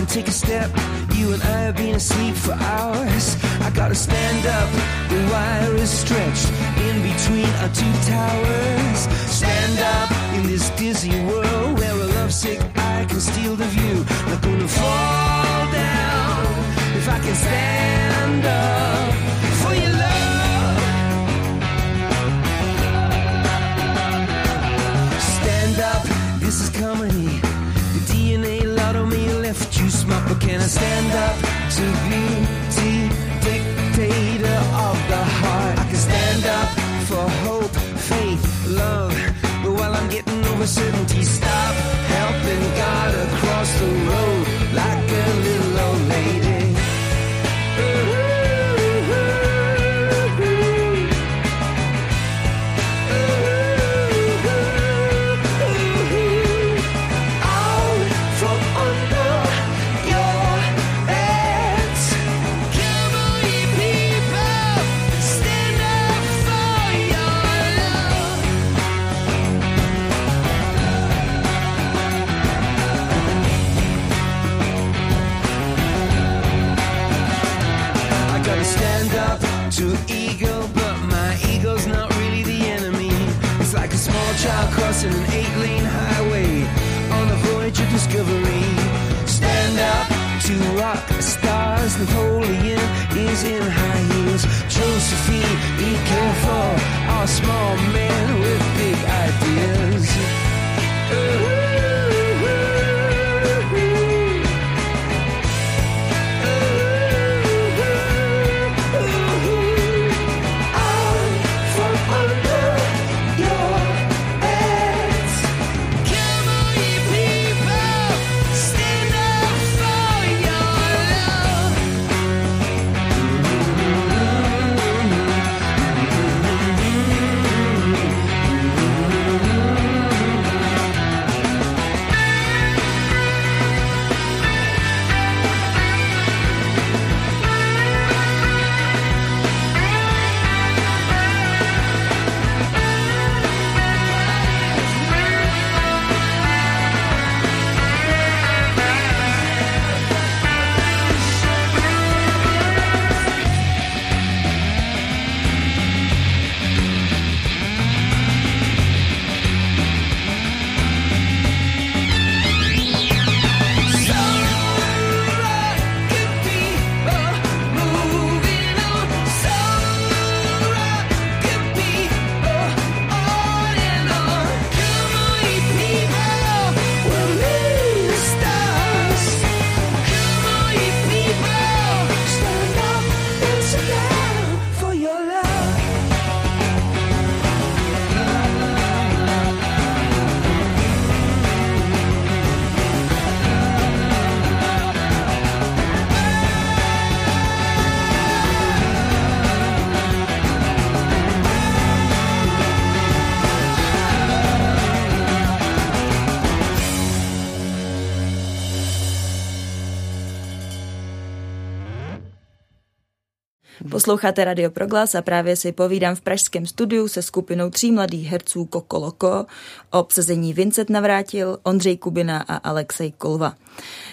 And take a step. You and I have been asleep for hours. I gotta stand up, the wire is stretched in between our two towers. Stand up in this dizzy world where a lovesick eye can steal the view. Not gonna fall down if I can stand up can stand up to beauty, dictator of the heart? I can stand up for hope, faith, love. But while I'm getting over certainty, stop helping God across the road like a little Posloucháte Radio Proglas a právě si povídám v pražském studiu se skupinou tří mladých herců Kokoloko o obsazení Vincent Navrátil, Ondřej Kubina a Alexej Kolva.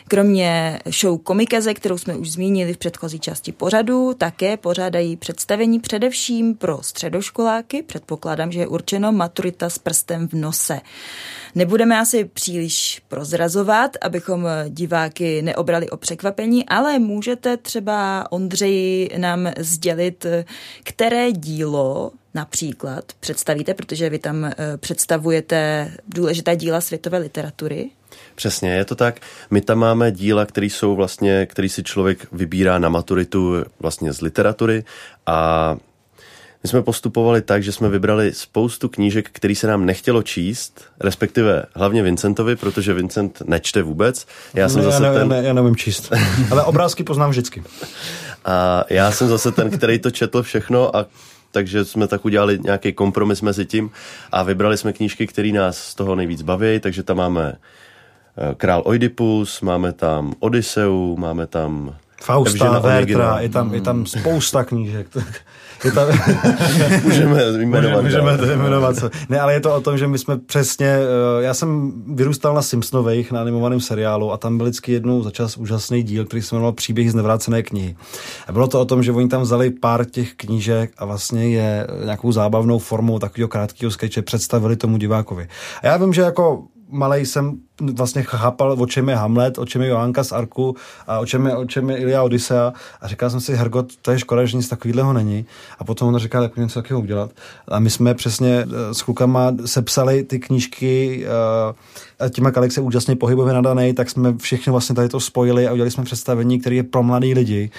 Kromě show Komikeze, kterou jsme už zmínili v předchozí části pořadu, také pořádají představení především pro středoškoláky. Předpokládám, že je určeno maturita s prstem v nose. Nebudeme asi příliš prozrazovat, abychom diváky neobrali o překvapení, ale můžete třeba Ondřeji nám sdělit, které dílo například představíte, protože vy tam eh, představujete důležitá díla světové literatury. Přesně, je to tak. My tam máme díla, které jsou vlastně, který si člověk vybírá na maturitu vlastně z literatury a my jsme postupovali tak, že jsme vybrali spoustu knížek, který se nám nechtělo číst, respektive hlavně Vincentovi, protože Vincent nečte vůbec. Já jsem ne, zase já, ne, ten... ne, já nevím číst, [laughs] ale obrázky poznám vždycky. A já jsem zase ten, který to četl všechno a takže jsme tak udělali nějaký kompromis mezi tím a vybrali jsme knížky, které nás z toho nejvíc baví, takže tam máme Král Oidipus, máme tam Odiseu, máme tam Fausta, Vertra, je tam, je tam spousta knížek. Je tam... [laughs] můžeme jmenovat. Můžeme to jmenovat. Ne, ale je to o tom, že my jsme přesně, eh, já jsem vyrůstal na Simpsonových, na animovaném seriálu a tam byl vždycky jednou za čas úžasný díl, který se jmenoval Příběh z nevrácené knihy. A bylo to o tom, že oni tam vzali pár těch knížek a vlastně je nějakou zábavnou formou takového krátkého skeče představili tomu divákovi. A já vím, že jako malej jsem vlastně chápal, o čem je Hamlet, o čem je Johanka z Arku a o čem je, o čem je Ilia Odyssea a říkal jsem si, Hergot, to je škoda, že nic takového není. A potom on říkal, jak něco takového udělat. A my jsme přesně eh, s klukama sepsali ty knížky eh, a tím, jak Alex je úžasně pohybově nadaný, tak jsme všechno vlastně tady to spojili a udělali jsme představení, které je pro mladý lidi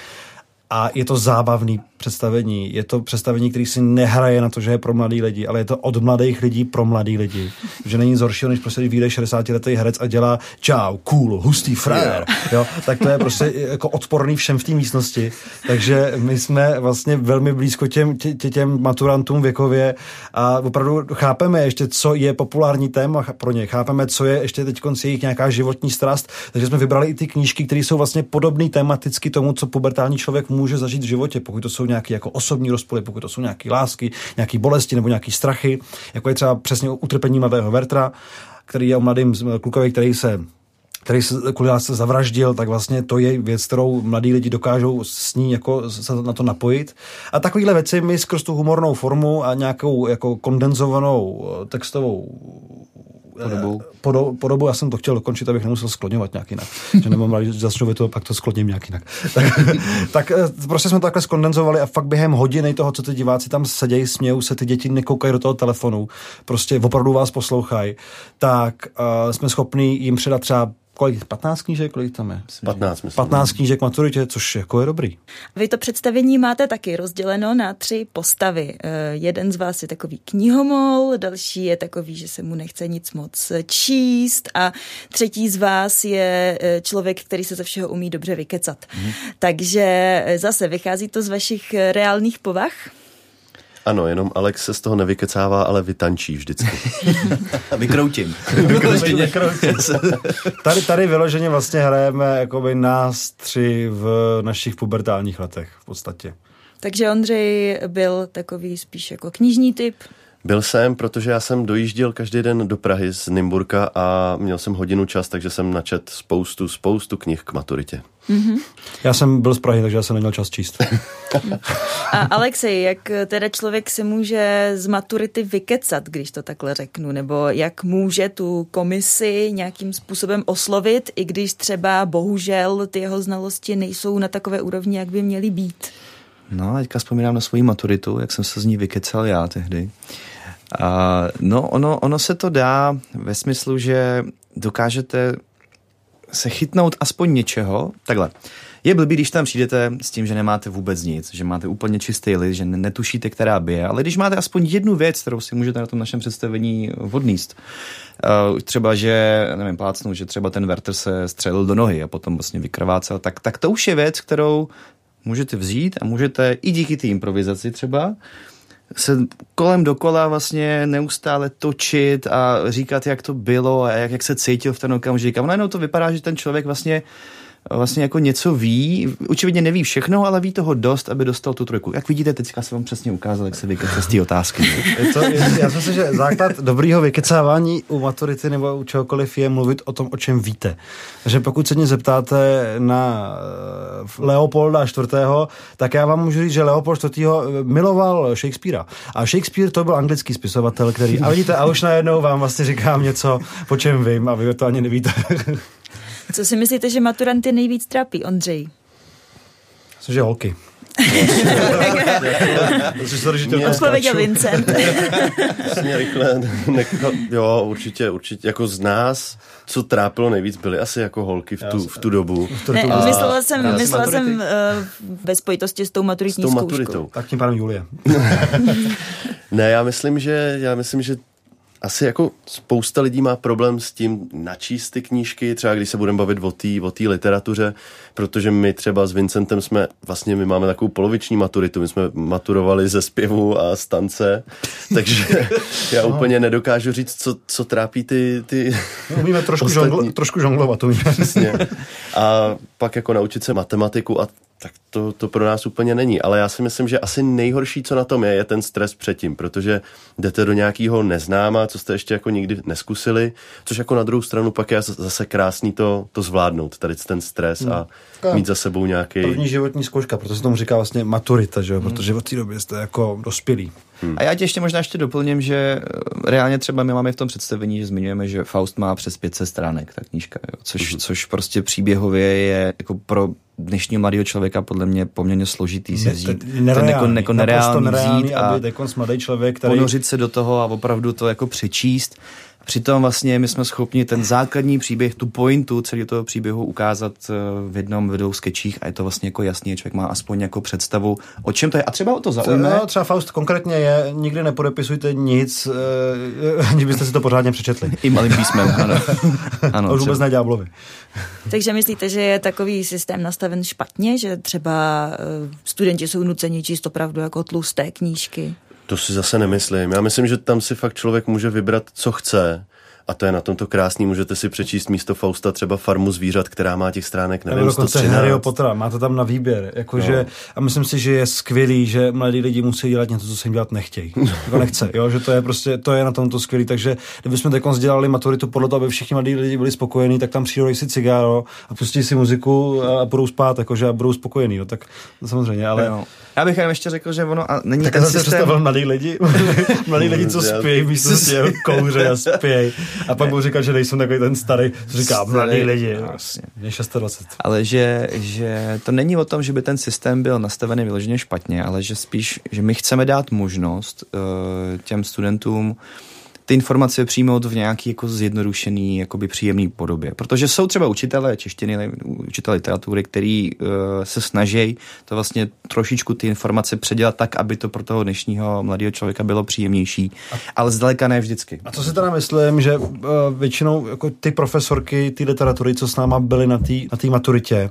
a je to zábavný představení. Je to představení, který si nehraje na to, že je pro mladý lidi, ale je to od mladých lidí pro mladý lidi. Že není zoršího, než prostě vyjde 60 letý herec a dělá čau, cool, hustý frajer. Jo? Tak to je prostě jako odporný všem v té místnosti. Takže my jsme vlastně velmi blízko těm, tě, těm maturantům věkově a opravdu chápeme ještě, co je populární téma pro ně. Chápeme, co je ještě teď jejich nějaká životní strast. Takže jsme vybrali i ty knížky, které jsou vlastně podobné tematicky tomu, co pubertální člověk může zažít v životě, pokud to jsou nějaké jako osobní rozpory, pokud to jsou nějaké lásky, nějaké bolesti nebo nějaké strachy, jako je třeba přesně utrpení mladého Vertra, který je o mladým klukovi, který se který se kvůli se zavraždil, tak vlastně to je věc, kterou mladí lidi dokážou s ní jako se na to napojit. A takovéhle věci my skrz tu humornou formu a nějakou jako kondenzovanou eh, textovou podobou. Podo, podobu, já jsem to chtěl dokončit, abych nemusel skloňovat nějak jinak. [laughs] že nemám rád, že začnu to, pak to skloním nějak jinak. tak, [laughs] tak, eh, prostě jsme to takhle skondenzovali a fakt během hodiny toho, co ty diváci tam sedějí, smějou se, ty děti nekoukají do toho telefonu, prostě opravdu vás poslouchají, tak uh, jsme schopni jim předat třeba kolik, 15 knížek, kolik tam je? 15, myslím. 15 knížek maturitě, což jako je dobrý. Vy to představení máte taky rozděleno na tři postavy. Eh, jeden z vás je takový knihomol, další je takový, že se mu nechce nic moc číst a třetí z vás je eh, člověk, který se ze všeho umí dobře vykecat. Mm. Takže eh, zase vychází to z vašich reálných povah? Ano, jenom Alex se z toho nevykecává, ale vytančí vždycky. [laughs] [laughs] Vykroutím. Vykroutím. tady, tady vyloženě vlastně hrajeme jakoby nás tři v našich pubertálních letech v podstatě. Takže Ondřej byl takový spíš jako knižní typ, byl jsem, protože já jsem dojížděl každý den do Prahy z Nymburka a měl jsem hodinu čas, takže jsem načet spoustu, spoustu knih k maturitě. Mm-hmm. Já jsem byl z Prahy, takže já jsem neměl čas číst. a Alexej, jak teda člověk se může z maturity vykecat, když to takhle řeknu, nebo jak může tu komisi nějakým způsobem oslovit, i když třeba bohužel ty jeho znalosti nejsou na takové úrovni, jak by měly být? No, teďka vzpomínám na svoji maturitu, jak jsem se z ní vykecal já tehdy. A, no, ono, ono se to dá ve smyslu, že dokážete se chytnout aspoň něčeho. Takhle. Je blbý, když tam přijdete s tím, že nemáte vůbec nic, že máte úplně čistý list, že netušíte, která by je, ale když máte aspoň jednu věc, kterou si můžete na tom našem představení odníst, uh, třeba, že, nevím, plácnu, že třeba ten Werther se střelil do nohy a potom vlastně vykrvácel, tak, tak to už je věc, kterou můžete vzít a můžete i díky té improvizaci třeba se kolem dokola vlastně neustále točit a říkat, jak to bylo a jak, jak se cítil v ten okamžik. A najednou to vypadá, že ten člověk vlastně vlastně jako něco ví, očividně neví všechno, ale ví toho dost, aby dostal tu trojku. Jak vidíte, teďka jsem vám přesně ukázal, jak se vykece z té otázky. [laughs] Je to, já si myslím, že základ dobrýho vykecávání u maturity nebo u čehokoliv je mluvit o tom, o čem víte. Takže pokud se mě zeptáte na eh, Leopolda IV., tak já vám můžu říct, že Leopold IV. miloval Shakespearea. A Shakespeare to byl anglický spisovatel, který... A vidíte, a už najednou vám vlastně říkám něco, po čem vím, a vy to ani nevíte. [laughs] Co si myslíte, že maturanty nejvíc trápí, Ondřej? Myslím, že holky. [laughs] Odpověděl. Vincent. Přesně rychle. Nechal, jo, určitě, určitě. Jako z nás, co trápilo nejvíc, byly asi jako holky v tu, v tu dobu. Ne, A- myslela jsem, rámci myslela jsem uh, ve spojitosti s tou S maturitní tou zkouškou. maturitou. Tak tím pádem Julie. [laughs] [laughs] Ne, já myslím, že, já myslím, že asi jako spousta lidí má problém s tím načíst ty knížky, třeba když se budeme bavit o té o literatuře, protože my třeba s Vincentem jsme, vlastně my máme takovou poloviční maturitu, my jsme maturovali ze zpěvu a z tance, [laughs] takže já úplně nedokážu říct, co, co trápí ty, ty Umíme trošku, ostatní. žongl, trošku žonglovat, umíme. Přesně. [laughs] A pak jako naučit se matematiku a tak to, to pro nás úplně není. Ale já si myslím, že asi nejhorší, co na tom je, je ten stres předtím, protože jdete do nějakého neznáma, co jste ještě jako nikdy neskusili, což jako na druhou stranu pak je zase krásný to, to zvládnout, tady ten stres a mít za sebou nějaký... První životní zkouška, proto se tomu říká vlastně maturita, že jo? protože od té doby jste jako dospělý. A já tě ještě možná ještě doplním, že eh, reálně třeba my máme v tom představení, že zmiňujeme, že Faust má přes 500 stránek, ta knížka, jo, což, Mhm. což prostě příběhově je jako pro dnešního mladého člověka podle mě poměrně složitý si vzít. Ten jako, jako naprosto nereálný nereálný, vzít a jako mladý člověk, který... ponořit se do toho a opravdu to jako přečíst. Přitom vlastně my jsme schopni ten základní příběh, tu pointu celého toho příběhu ukázat eh, v jednom, v dvou sketchích a je to vlastně jako jasný, člověk má aspoň jako představu, o čem to je. A třeba o to zaujme. No, třeba Faust konkrétně je, nikdy nepodepisujte nic, eh, [laughs] aniž byste si to pořádně přečetli. I malým písmem, ano. [laughs] ano už třeba. vůbec ne ďáblovi. Takže myslíte, že je takový systém nastaven špatně, že třeba uh, studenti jsou nuceni číst opravdu jako tlusté knížky? To si zase nemyslím. Já myslím, že tam si fakt člověk může vybrat, co chce. A to je na tomto krásný. Můžete si přečíst místo Fausta třeba farmu zvířat, která má těch stránek, Nebo nevím, dokonce 113. Harryho Pottera, máte tam na výběr. Jakože, a myslím si, že je skvělý, že mladí lidi musí dělat něco, co se jim dělat nechtějí. [laughs] Jako nechce, jo? že to je prostě, to je na tomto skvělý. Takže kdybychom teď dělali maturitu podle toho, aby všichni mladí lidi byli spokojení, tak tam přijdou si cigáro a pustí si muziku a budou spát, jakože a budou spokojení. No, tak samozřejmě, ale... Jo. Já bych jenom ještě řekl, že ono a není Tak ten si systém... představil mladý lidi, [laughs] mladý lidi, co spějí, místo si jenom kouře a spějí. A pak budu říkat, že nejsem takový ten starý, co říká mladý Starý, lidi. no, Vlastně. Mě 26. Ale že, že to není o tom, že by ten systém byl nastavený vyloženě špatně, ale že spíš, že my chceme dát možnost uh, těm studentům ty informace přijmout v nějaký jako zjednodušený, jakoby příjemný podobě. Protože jsou třeba učitelé češtiny, učitelé literatury, který uh, se snaží to vlastně trošičku ty informace předělat tak, aby to pro toho dnešního mladého člověka bylo příjemnější, ale zdaleka ne vždycky. A co si teda myslím, že uh, většinou jako ty profesorky, ty literatury, co s náma byly na té na tý maturitě,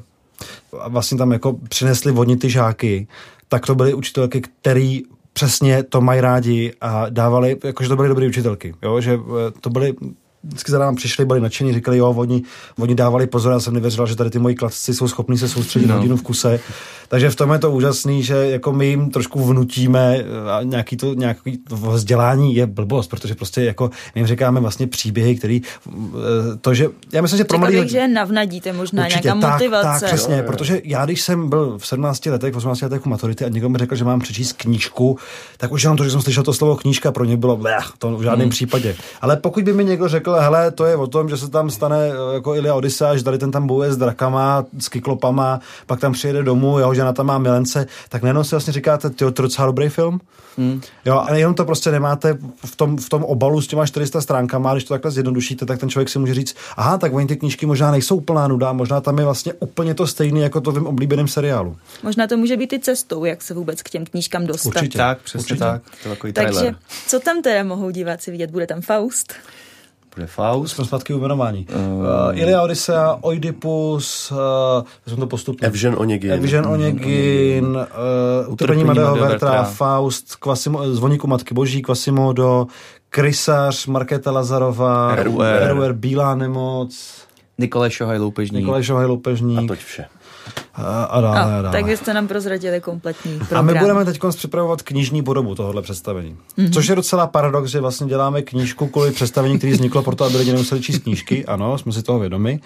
a vlastně tam jako přinesli vodní ty žáky, tak to byly učitelky, který přesně to mají rádi a dávali, jakože to byly dobré učitelky, jo? že eh, to byly vždycky za námi přišli, byli nadšení, říkali, jo, oni, oni dávali pozor, já jsem nevěřila, že tady ty moji kladci jsou schopní se soustředit no. Hodinu v kuse. Takže v tom je to úžasný, že jako my jim trošku vnutíme a nějaký to, nějaký to vzdělání je blbost, protože prostě jako my jim říkáme vlastně příběhy, který eh, to, že já myslím, že pro mladý bych, že navnadíte možná nějaká tak, motivace. Tak, přesně, protože já, když jsem byl v 17 letech, v 18 letech u maturity a někdo mi řekl, že mám přečíst knížku, tak už jenom to, že jsem slyšel to slovo knížka, pro ně bylo blech, to v žádném hmm. případě. Ale pokud by mi někdo řekl, hele, to je o tom, že se tam stane eh, jako Ilia Odyssea, že tady ten tam bojuje s drakama, s kyklopama, pak tam přijede domů, jeho žena tam má milence, tak nejenom si vlastně říkáte, tyjo, to je docela dobrý film. Hmm. Jo, a jenom to prostě nemáte v tom, v tom obalu s těma 400 stránkama, když to takhle zjednodušíte, tak ten člověk si může říct, aha, tak oni ty knížky možná nejsou plná nuda, možná tam je vlastně úplně to stejné jako to v mém oblíbeném seriálu. Možná to může být i cestou, jak se vůbec k těm knížkám dostat. Určitě. Tak, přesně Určitě. tak. To je takový Takže trailer. co tam teda mohou diváci vidět? Bude tam Faust? Bude Faust. Jsme zpátky u jmenování. Uh, Ilia Odyssea, Oidipus, uh, jsme to postupně. Evžen Onegin. Evžen Onegin, uh, Utrpení Madého Vertra. Faust, Kvasimo, Zvoníku Matky Boží, Quasimodo, Krysař, Markéta Lazarová, RUR. RUR Bílá nemoc, Nikolaj Šohaj Loupežník. Nikolaj Šohaj A Loupežník toť vše. A, a dále, a A, dále. tak vy jste nám prozradili kompletní A program. my budeme teď připravovat knižní podobu tohohle představení. Mm-hmm. Což je docela paradox, že vlastně děláme knížku kvůli představení, který vzniklo proto, aby lidi nemuseli číst knížky. Ano, jsme si toho vědomi,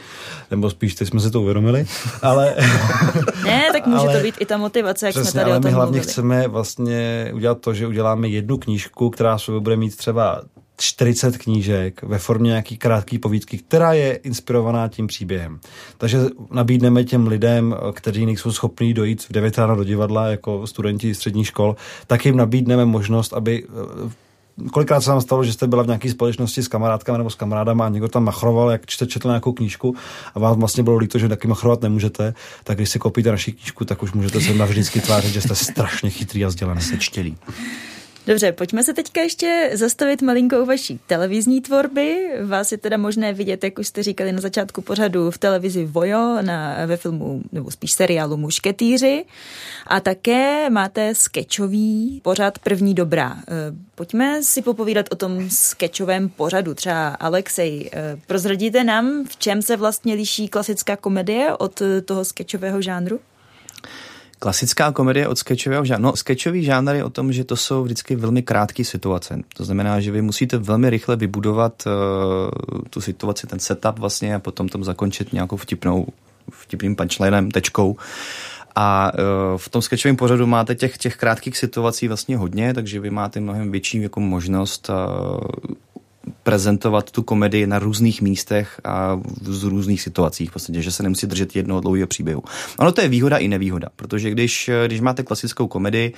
nebo spíš ty jsme si to uvědomili, ale, [laughs] Ne, tak může Ale- to být i ta motivace, jak jsme přesně, tady ale o my tom hlavně mluvili. chceme vlastně udělat to, že uděláme jednu knížku, která sobě bude mít třeba 40 knížek ve formě nějaký krátký povídky, která je inspirovaná tím příběhem. Takže nabídneme těm lidem, kteří nejsou schopní dojít v 9 ráno do divadla jako studenti středních škol, tak jim nabídneme možnost, aby eh, kolikrát se vám stalo, že jste byla v nějaké společnosti s kamarádkami nebo s kamarádama a někdo tam machroval, jak čte, četl nějakou knížku a vám vlastně bylo líto, že taky machrovat nemůžete, tak když si koupíte naši knížku, tak už můžete se navždycky tvářit, že jste strašně chytrý a vzdělaný. Sečtělý. Dobře, pojďme se teďka ještě zastavit malinkou vaší televizní tvorby. Vás je teda možné vidět, jak už jste říkali na začátku pořadu, v televizi Vojo, na, ve filmu, nebo spíš seriálu Mušketýři. A také máte sketchový pořad První dobrá. Eh, Pojďme si popovídat o tom sketchovém pořadu. Třeba Alexej, eh, prozradíte nám, v čem se vlastně liší klasická komedie od eh, toho sketchového žánru? Klasická komedie od sketchového žánru. No, sketchový žánr je o tom, že to jsou vždycky velmi krátké situace. To znamená, že vy musíte velmi rychle vybudovat uh, tu situaci, ten setup vlastně a potom tam zakončit nějakou vtipnou, vtipným punchlinem, tečkou. A uh, v tom sketchovém pořadu máte těch, těch krátkých situací vlastně hodně, takže vy máte mnohem větší jako možnost uh, prezentovat tu komedii na různých místech a v různých situacích, v podstatě, že se nemusí držet jednoho dlouhého příběhu. Ono to je výhoda i nevýhoda, protože když, když máte klasickou komedii,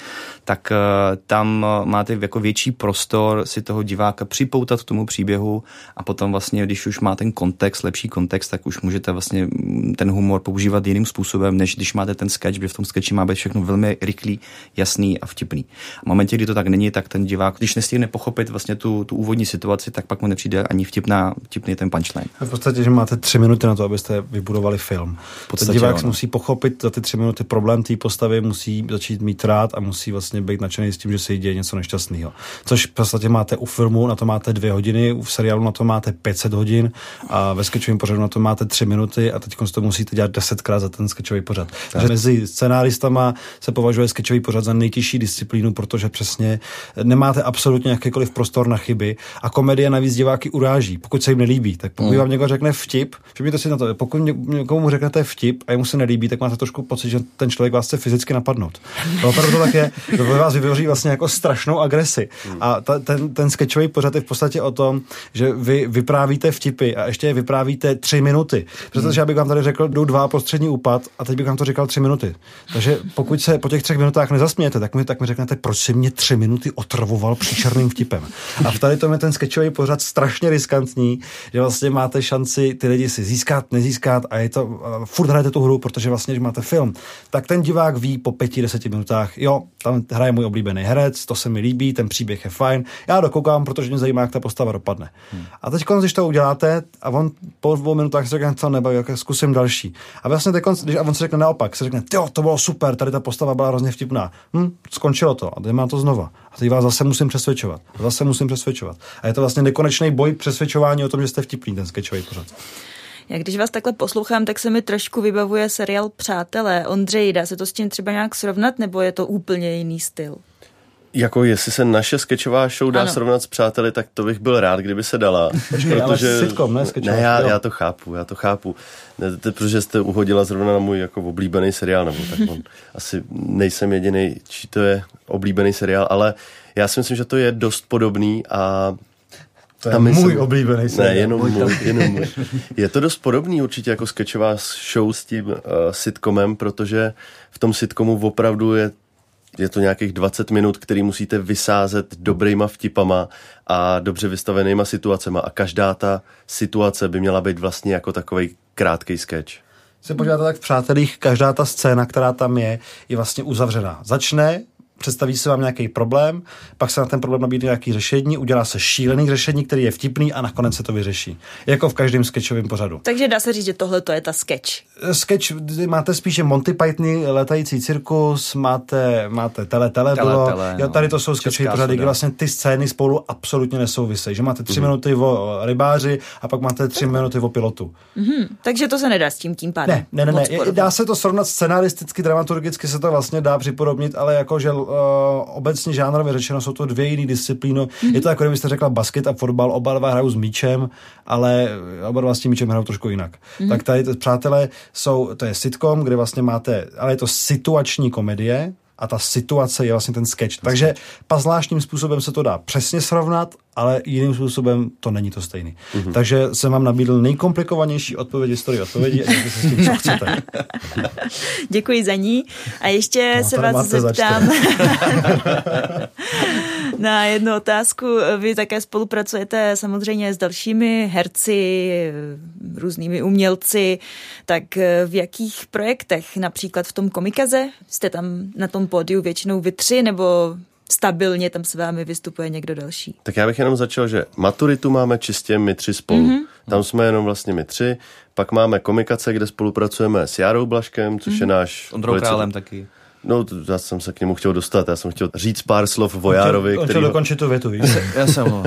tak uh, tam máte jako větší prostor si toho diváka připoutat k tomu příběhu a potom vlastně, když už má ten kontext, lepší kontext, tak už můžete vlastně ten humor používat jiným způsobem, než když máte ten sketch, kde v tom sketchi má být všechno velmi rychlý, jasný a vtipný. A v momentě, kdy to tak není, tak ten divák, když nestihne pochopit vlastně tu, tu úvodní situaci, tak pak mu nepřijde ani vtipná, vtipný ten punchline. V podstatě, že máte tři minuty na to, abyste vybudovali film. podstatě Ten divák si musí pochopit za ty tři minuty problém té postavy, musí začít mít rád a musí vlastně být nadšený s tím, že se jí děje něco nešťastného. Což v podstatě máte u filmu, na to máte dvě hodiny, v seriálu na to máte 500 hodin a ve sketchovém pořadu na to máte tři minuty a teď to musíte dělat desetkrát za ten sketchový pořad. Takže mezi scenáristama se považuje sketchový pořad za nejtěžší disciplínu, protože přesně nemáte absolutně jakýkoliv prostor na chyby a komedie navíc diváky uráží, pokud se jim nelíbí. Tak pokud vám někdo řekne vtip, všimněte si na to, pokud ně- někomu řeknete vtip a jemu se nelíbí, tak máte trošku pocit, že ten člověk vás chce fyzicky napadnout. A opravdu to tak je, [laughs] to ve vás vyvoří vlastně jako strašnou agresi. A ta, ten, ten sketchový pořad je v podstatě o tom, že vy vyprávíte vtipy a ještě je vyprávíte tři minuty. Protože já bych vám tady řekl, jdu dva prostřední úpad a teď bych vám to říkal tři minuty. Takže pokud se po těch třech minutách nezasmějete, tak mi, tak mi řeknete, proč si mě tři minuty otravoval příčerným vtipem. A v tady tom je ten sketchový pořad strašně riskantní, že vlastně máte šanci ty lidi si získat, nezískat a je to, uh, furt hrajete tu hru, protože vlastně, když máte film, tak ten divák ví po pěti, deseti minutách, jo, tam hraje můj oblíbený herec, to se mi líbí, ten příběh je fajn, já dokoukám, protože mě zajímá, jak ta postava dopadne. Hmm. A teď, když to uděláte a on po dvou minutách si řekne, co nebaví, jak zkusím další. A vlastně teď, když a on se řekne naopak, se řekne, jo, to bylo super, tady ta postava byla hrozně vtipná. Hm, skončilo to a teď má to znova. A teď vás zase musím přesvědčovat. Zase musím přesvědčovat. A je to vlastně nekonečný boj přesvědčování o tom, že jste vtipný, ten sketchový pořad. Já když vás takhle poslouchám, tak se mi trošku vybavuje seriál Přátelé. Ondřej, dá se to s tím třeba nějak srovnat, nebo je to úplně jiný styl? Jako jestli se naše sketchová show dá Ano. srovnat s přáteli, tak to bych byl rád, kdyby se dala. [laughs] Počkej, ale sitcom, ne Ne, já, jo. já to chápu, já to chápu. Ne, to, protože jste uhodila zrovna na můj jako oblíbený seriál, nebo tak on, [laughs] asi nejsem jediný, či to je oblíbený seriál, ale já si myslím, že to je dost podobný a To je a my můj se- oblíbený seriál. Ne, jenom můj, jenom můj. [laughs] Je to dost podobný určitě jako sketchová show s tím uh, sitcomem, protože v tom sitcomu opravdu je je to nějakých 20 minut, který musíte vysázet dobrýma vtipama a dobře vystavenýma situacema a každá ta situace by měla být vlastně jako takový krátký sketch. se podíváte tak v Přátelích, každá ta scéna, která tam je, je vlastně uzavřená. Začne představí se vám nějaký problém, pak se na ten problém nabídne nějaký řešení, udělá se šílený řešení, který je vtipný a nakonec se to vyřeší. Jako v každém sketchovém pořadu. Takže dá se říct, že tohle to je ta sketch. Sketch, kdy máte spíše Monty Pythony, letající cirkus, máte, máte tele, tele, Tele, bylo. tele, jo, no. tady to jsou sketchové pořady, kdy soda. vlastně ty scény spolu absolutně nesouvisejí. Že máte tři minuty o rybáři a pak máte tři minuty o pilotu. Takže to se nedá s tím tím pádem. Ne, ne, ne, ne. Dá se to srovnat scenaristicky, dramaturgicky se to vlastně dá připodobnit, ale jakože uh, obecně žánrově řečeno jsou to dvě jiné disciplíny. Mm-hmm. Je to jako kdybyste řekla basket a fotbal, oba dva hrajou s míčem, ale oba dva s tím míčem hrajou trošku jinak. Mm-hmm. Tak tady, přátelé, jsou, to je sitcom, kde vlastně máte, ale je to situační komedie, a ta situace je vlastně ten sketch. Takže pa zvláštním způsobem se to dá přesně srovnat, ale jiným způsobem to není to stejný. Mm-hmm. Takže jsem vám nabídl nejkomplikovanější odpověď historii odpovědi a se s tím, co chcete. [laughs] Děkuji za ní. A ještě No, se vás zeptám [laughs] na jednu otázku. Vy také spolupracujete samozřejmě s dalšími herci, různými umělci. Tak v jakých projektech? Například v tom komikaze? Jste tam na tom pódiu většinou vy tři, nebo stabilně tam s vámi vystupuje někdo další? Tak já bych jenom začal, že maturitu máme čistě my tři spolu. Mm-hmm. Tam jsme jenom vlastně my tři. Pak máme komikace, kde spolupracujeme s Jarou Blaškem, což mm-hmm. je náš... S Ondrou Králem taky. No, to- já jsem se k němu chtěl dostat. Já jsem chtěl říct pár slov o Járovi, On chtěl dokončit tu větu, víš? [laughs] Já jsem ho.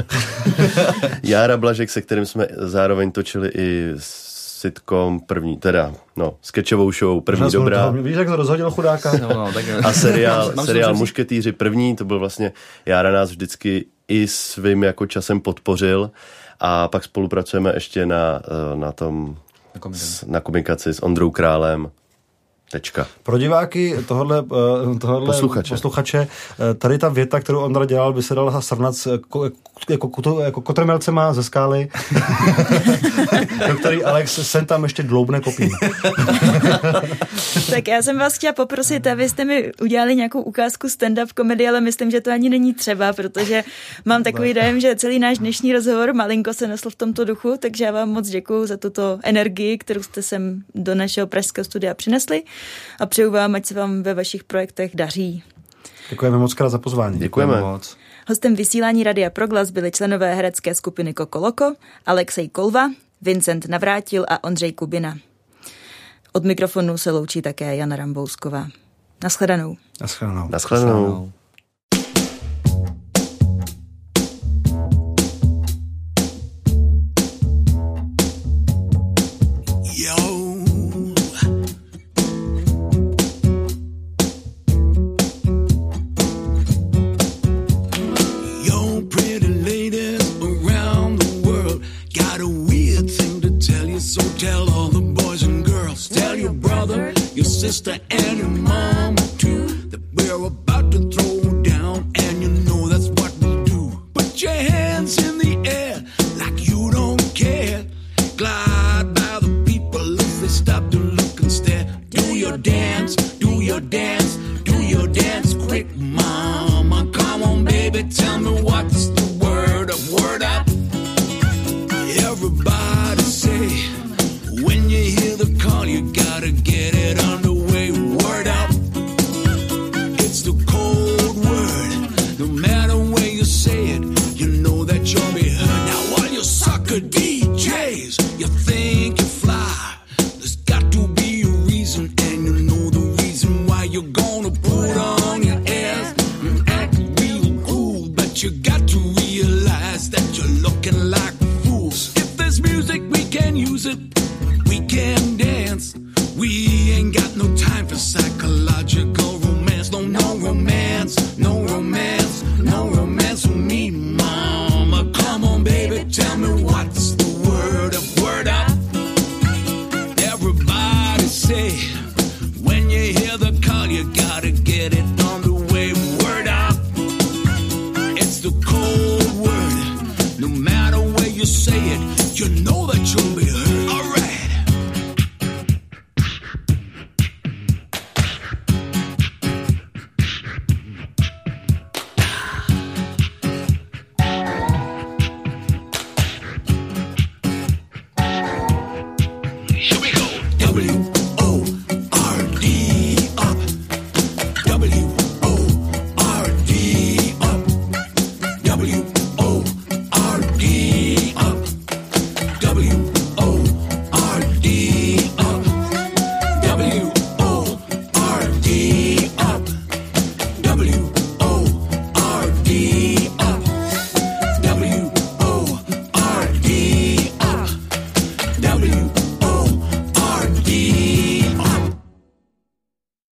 [laughs] Jára Blažek, se kterým jsme zároveň točili i sitcom první, teda, no, sketchovou show první Možná jsem dobrá. to- Víš, jak to rozhodil chudáka? [laughs] No, no, tak, A seriál, Mám seriál Mušketýři první, to byl vlastně, Jára nás vždycky i svým jako časem podpořil a pak spolupracujeme ještě na, eh, na tom, Na komikaci. s- na komikaci s Ondrou Králem. Tečka. Pro diváky tohohle, eh, tohohle Posluchače. posluchače, eh, tady ta věta, kterou Ondra dělal, by se dala srovnat s, ko, jako, jako, jako kotrmelcema ze skály, [laughs] do který Alex sem tam ještě dloubne kopí. [laughs] Tak já jsem vás chtěla poprosit, abyste mi udělali nějakou ukázku stand-up komedie, ale myslím, že to ani není třeba, protože mám takový dojem, že celý náš dnešní rozhovor malinko se nesl v tomto duchu, takže já vám moc děkuji za tuto energii, kterou jste sem do našeho pražského studia přinesli a přeju vám, ať se vám ve vašich projektech daří. Děkujeme moc krát za pozvání. Děkujeme. moc. Hostem vysílání Radia Proglas byli členové herecké skupiny Koko Loko, Alexej Kolva, Vincent Navrátil a Ondřej Kubina. Od mikrofonu se loučí také Jana Rambousková. Naschledanou. Naschledanou. Naschledanou. Yo. Sister, and your mama too that we're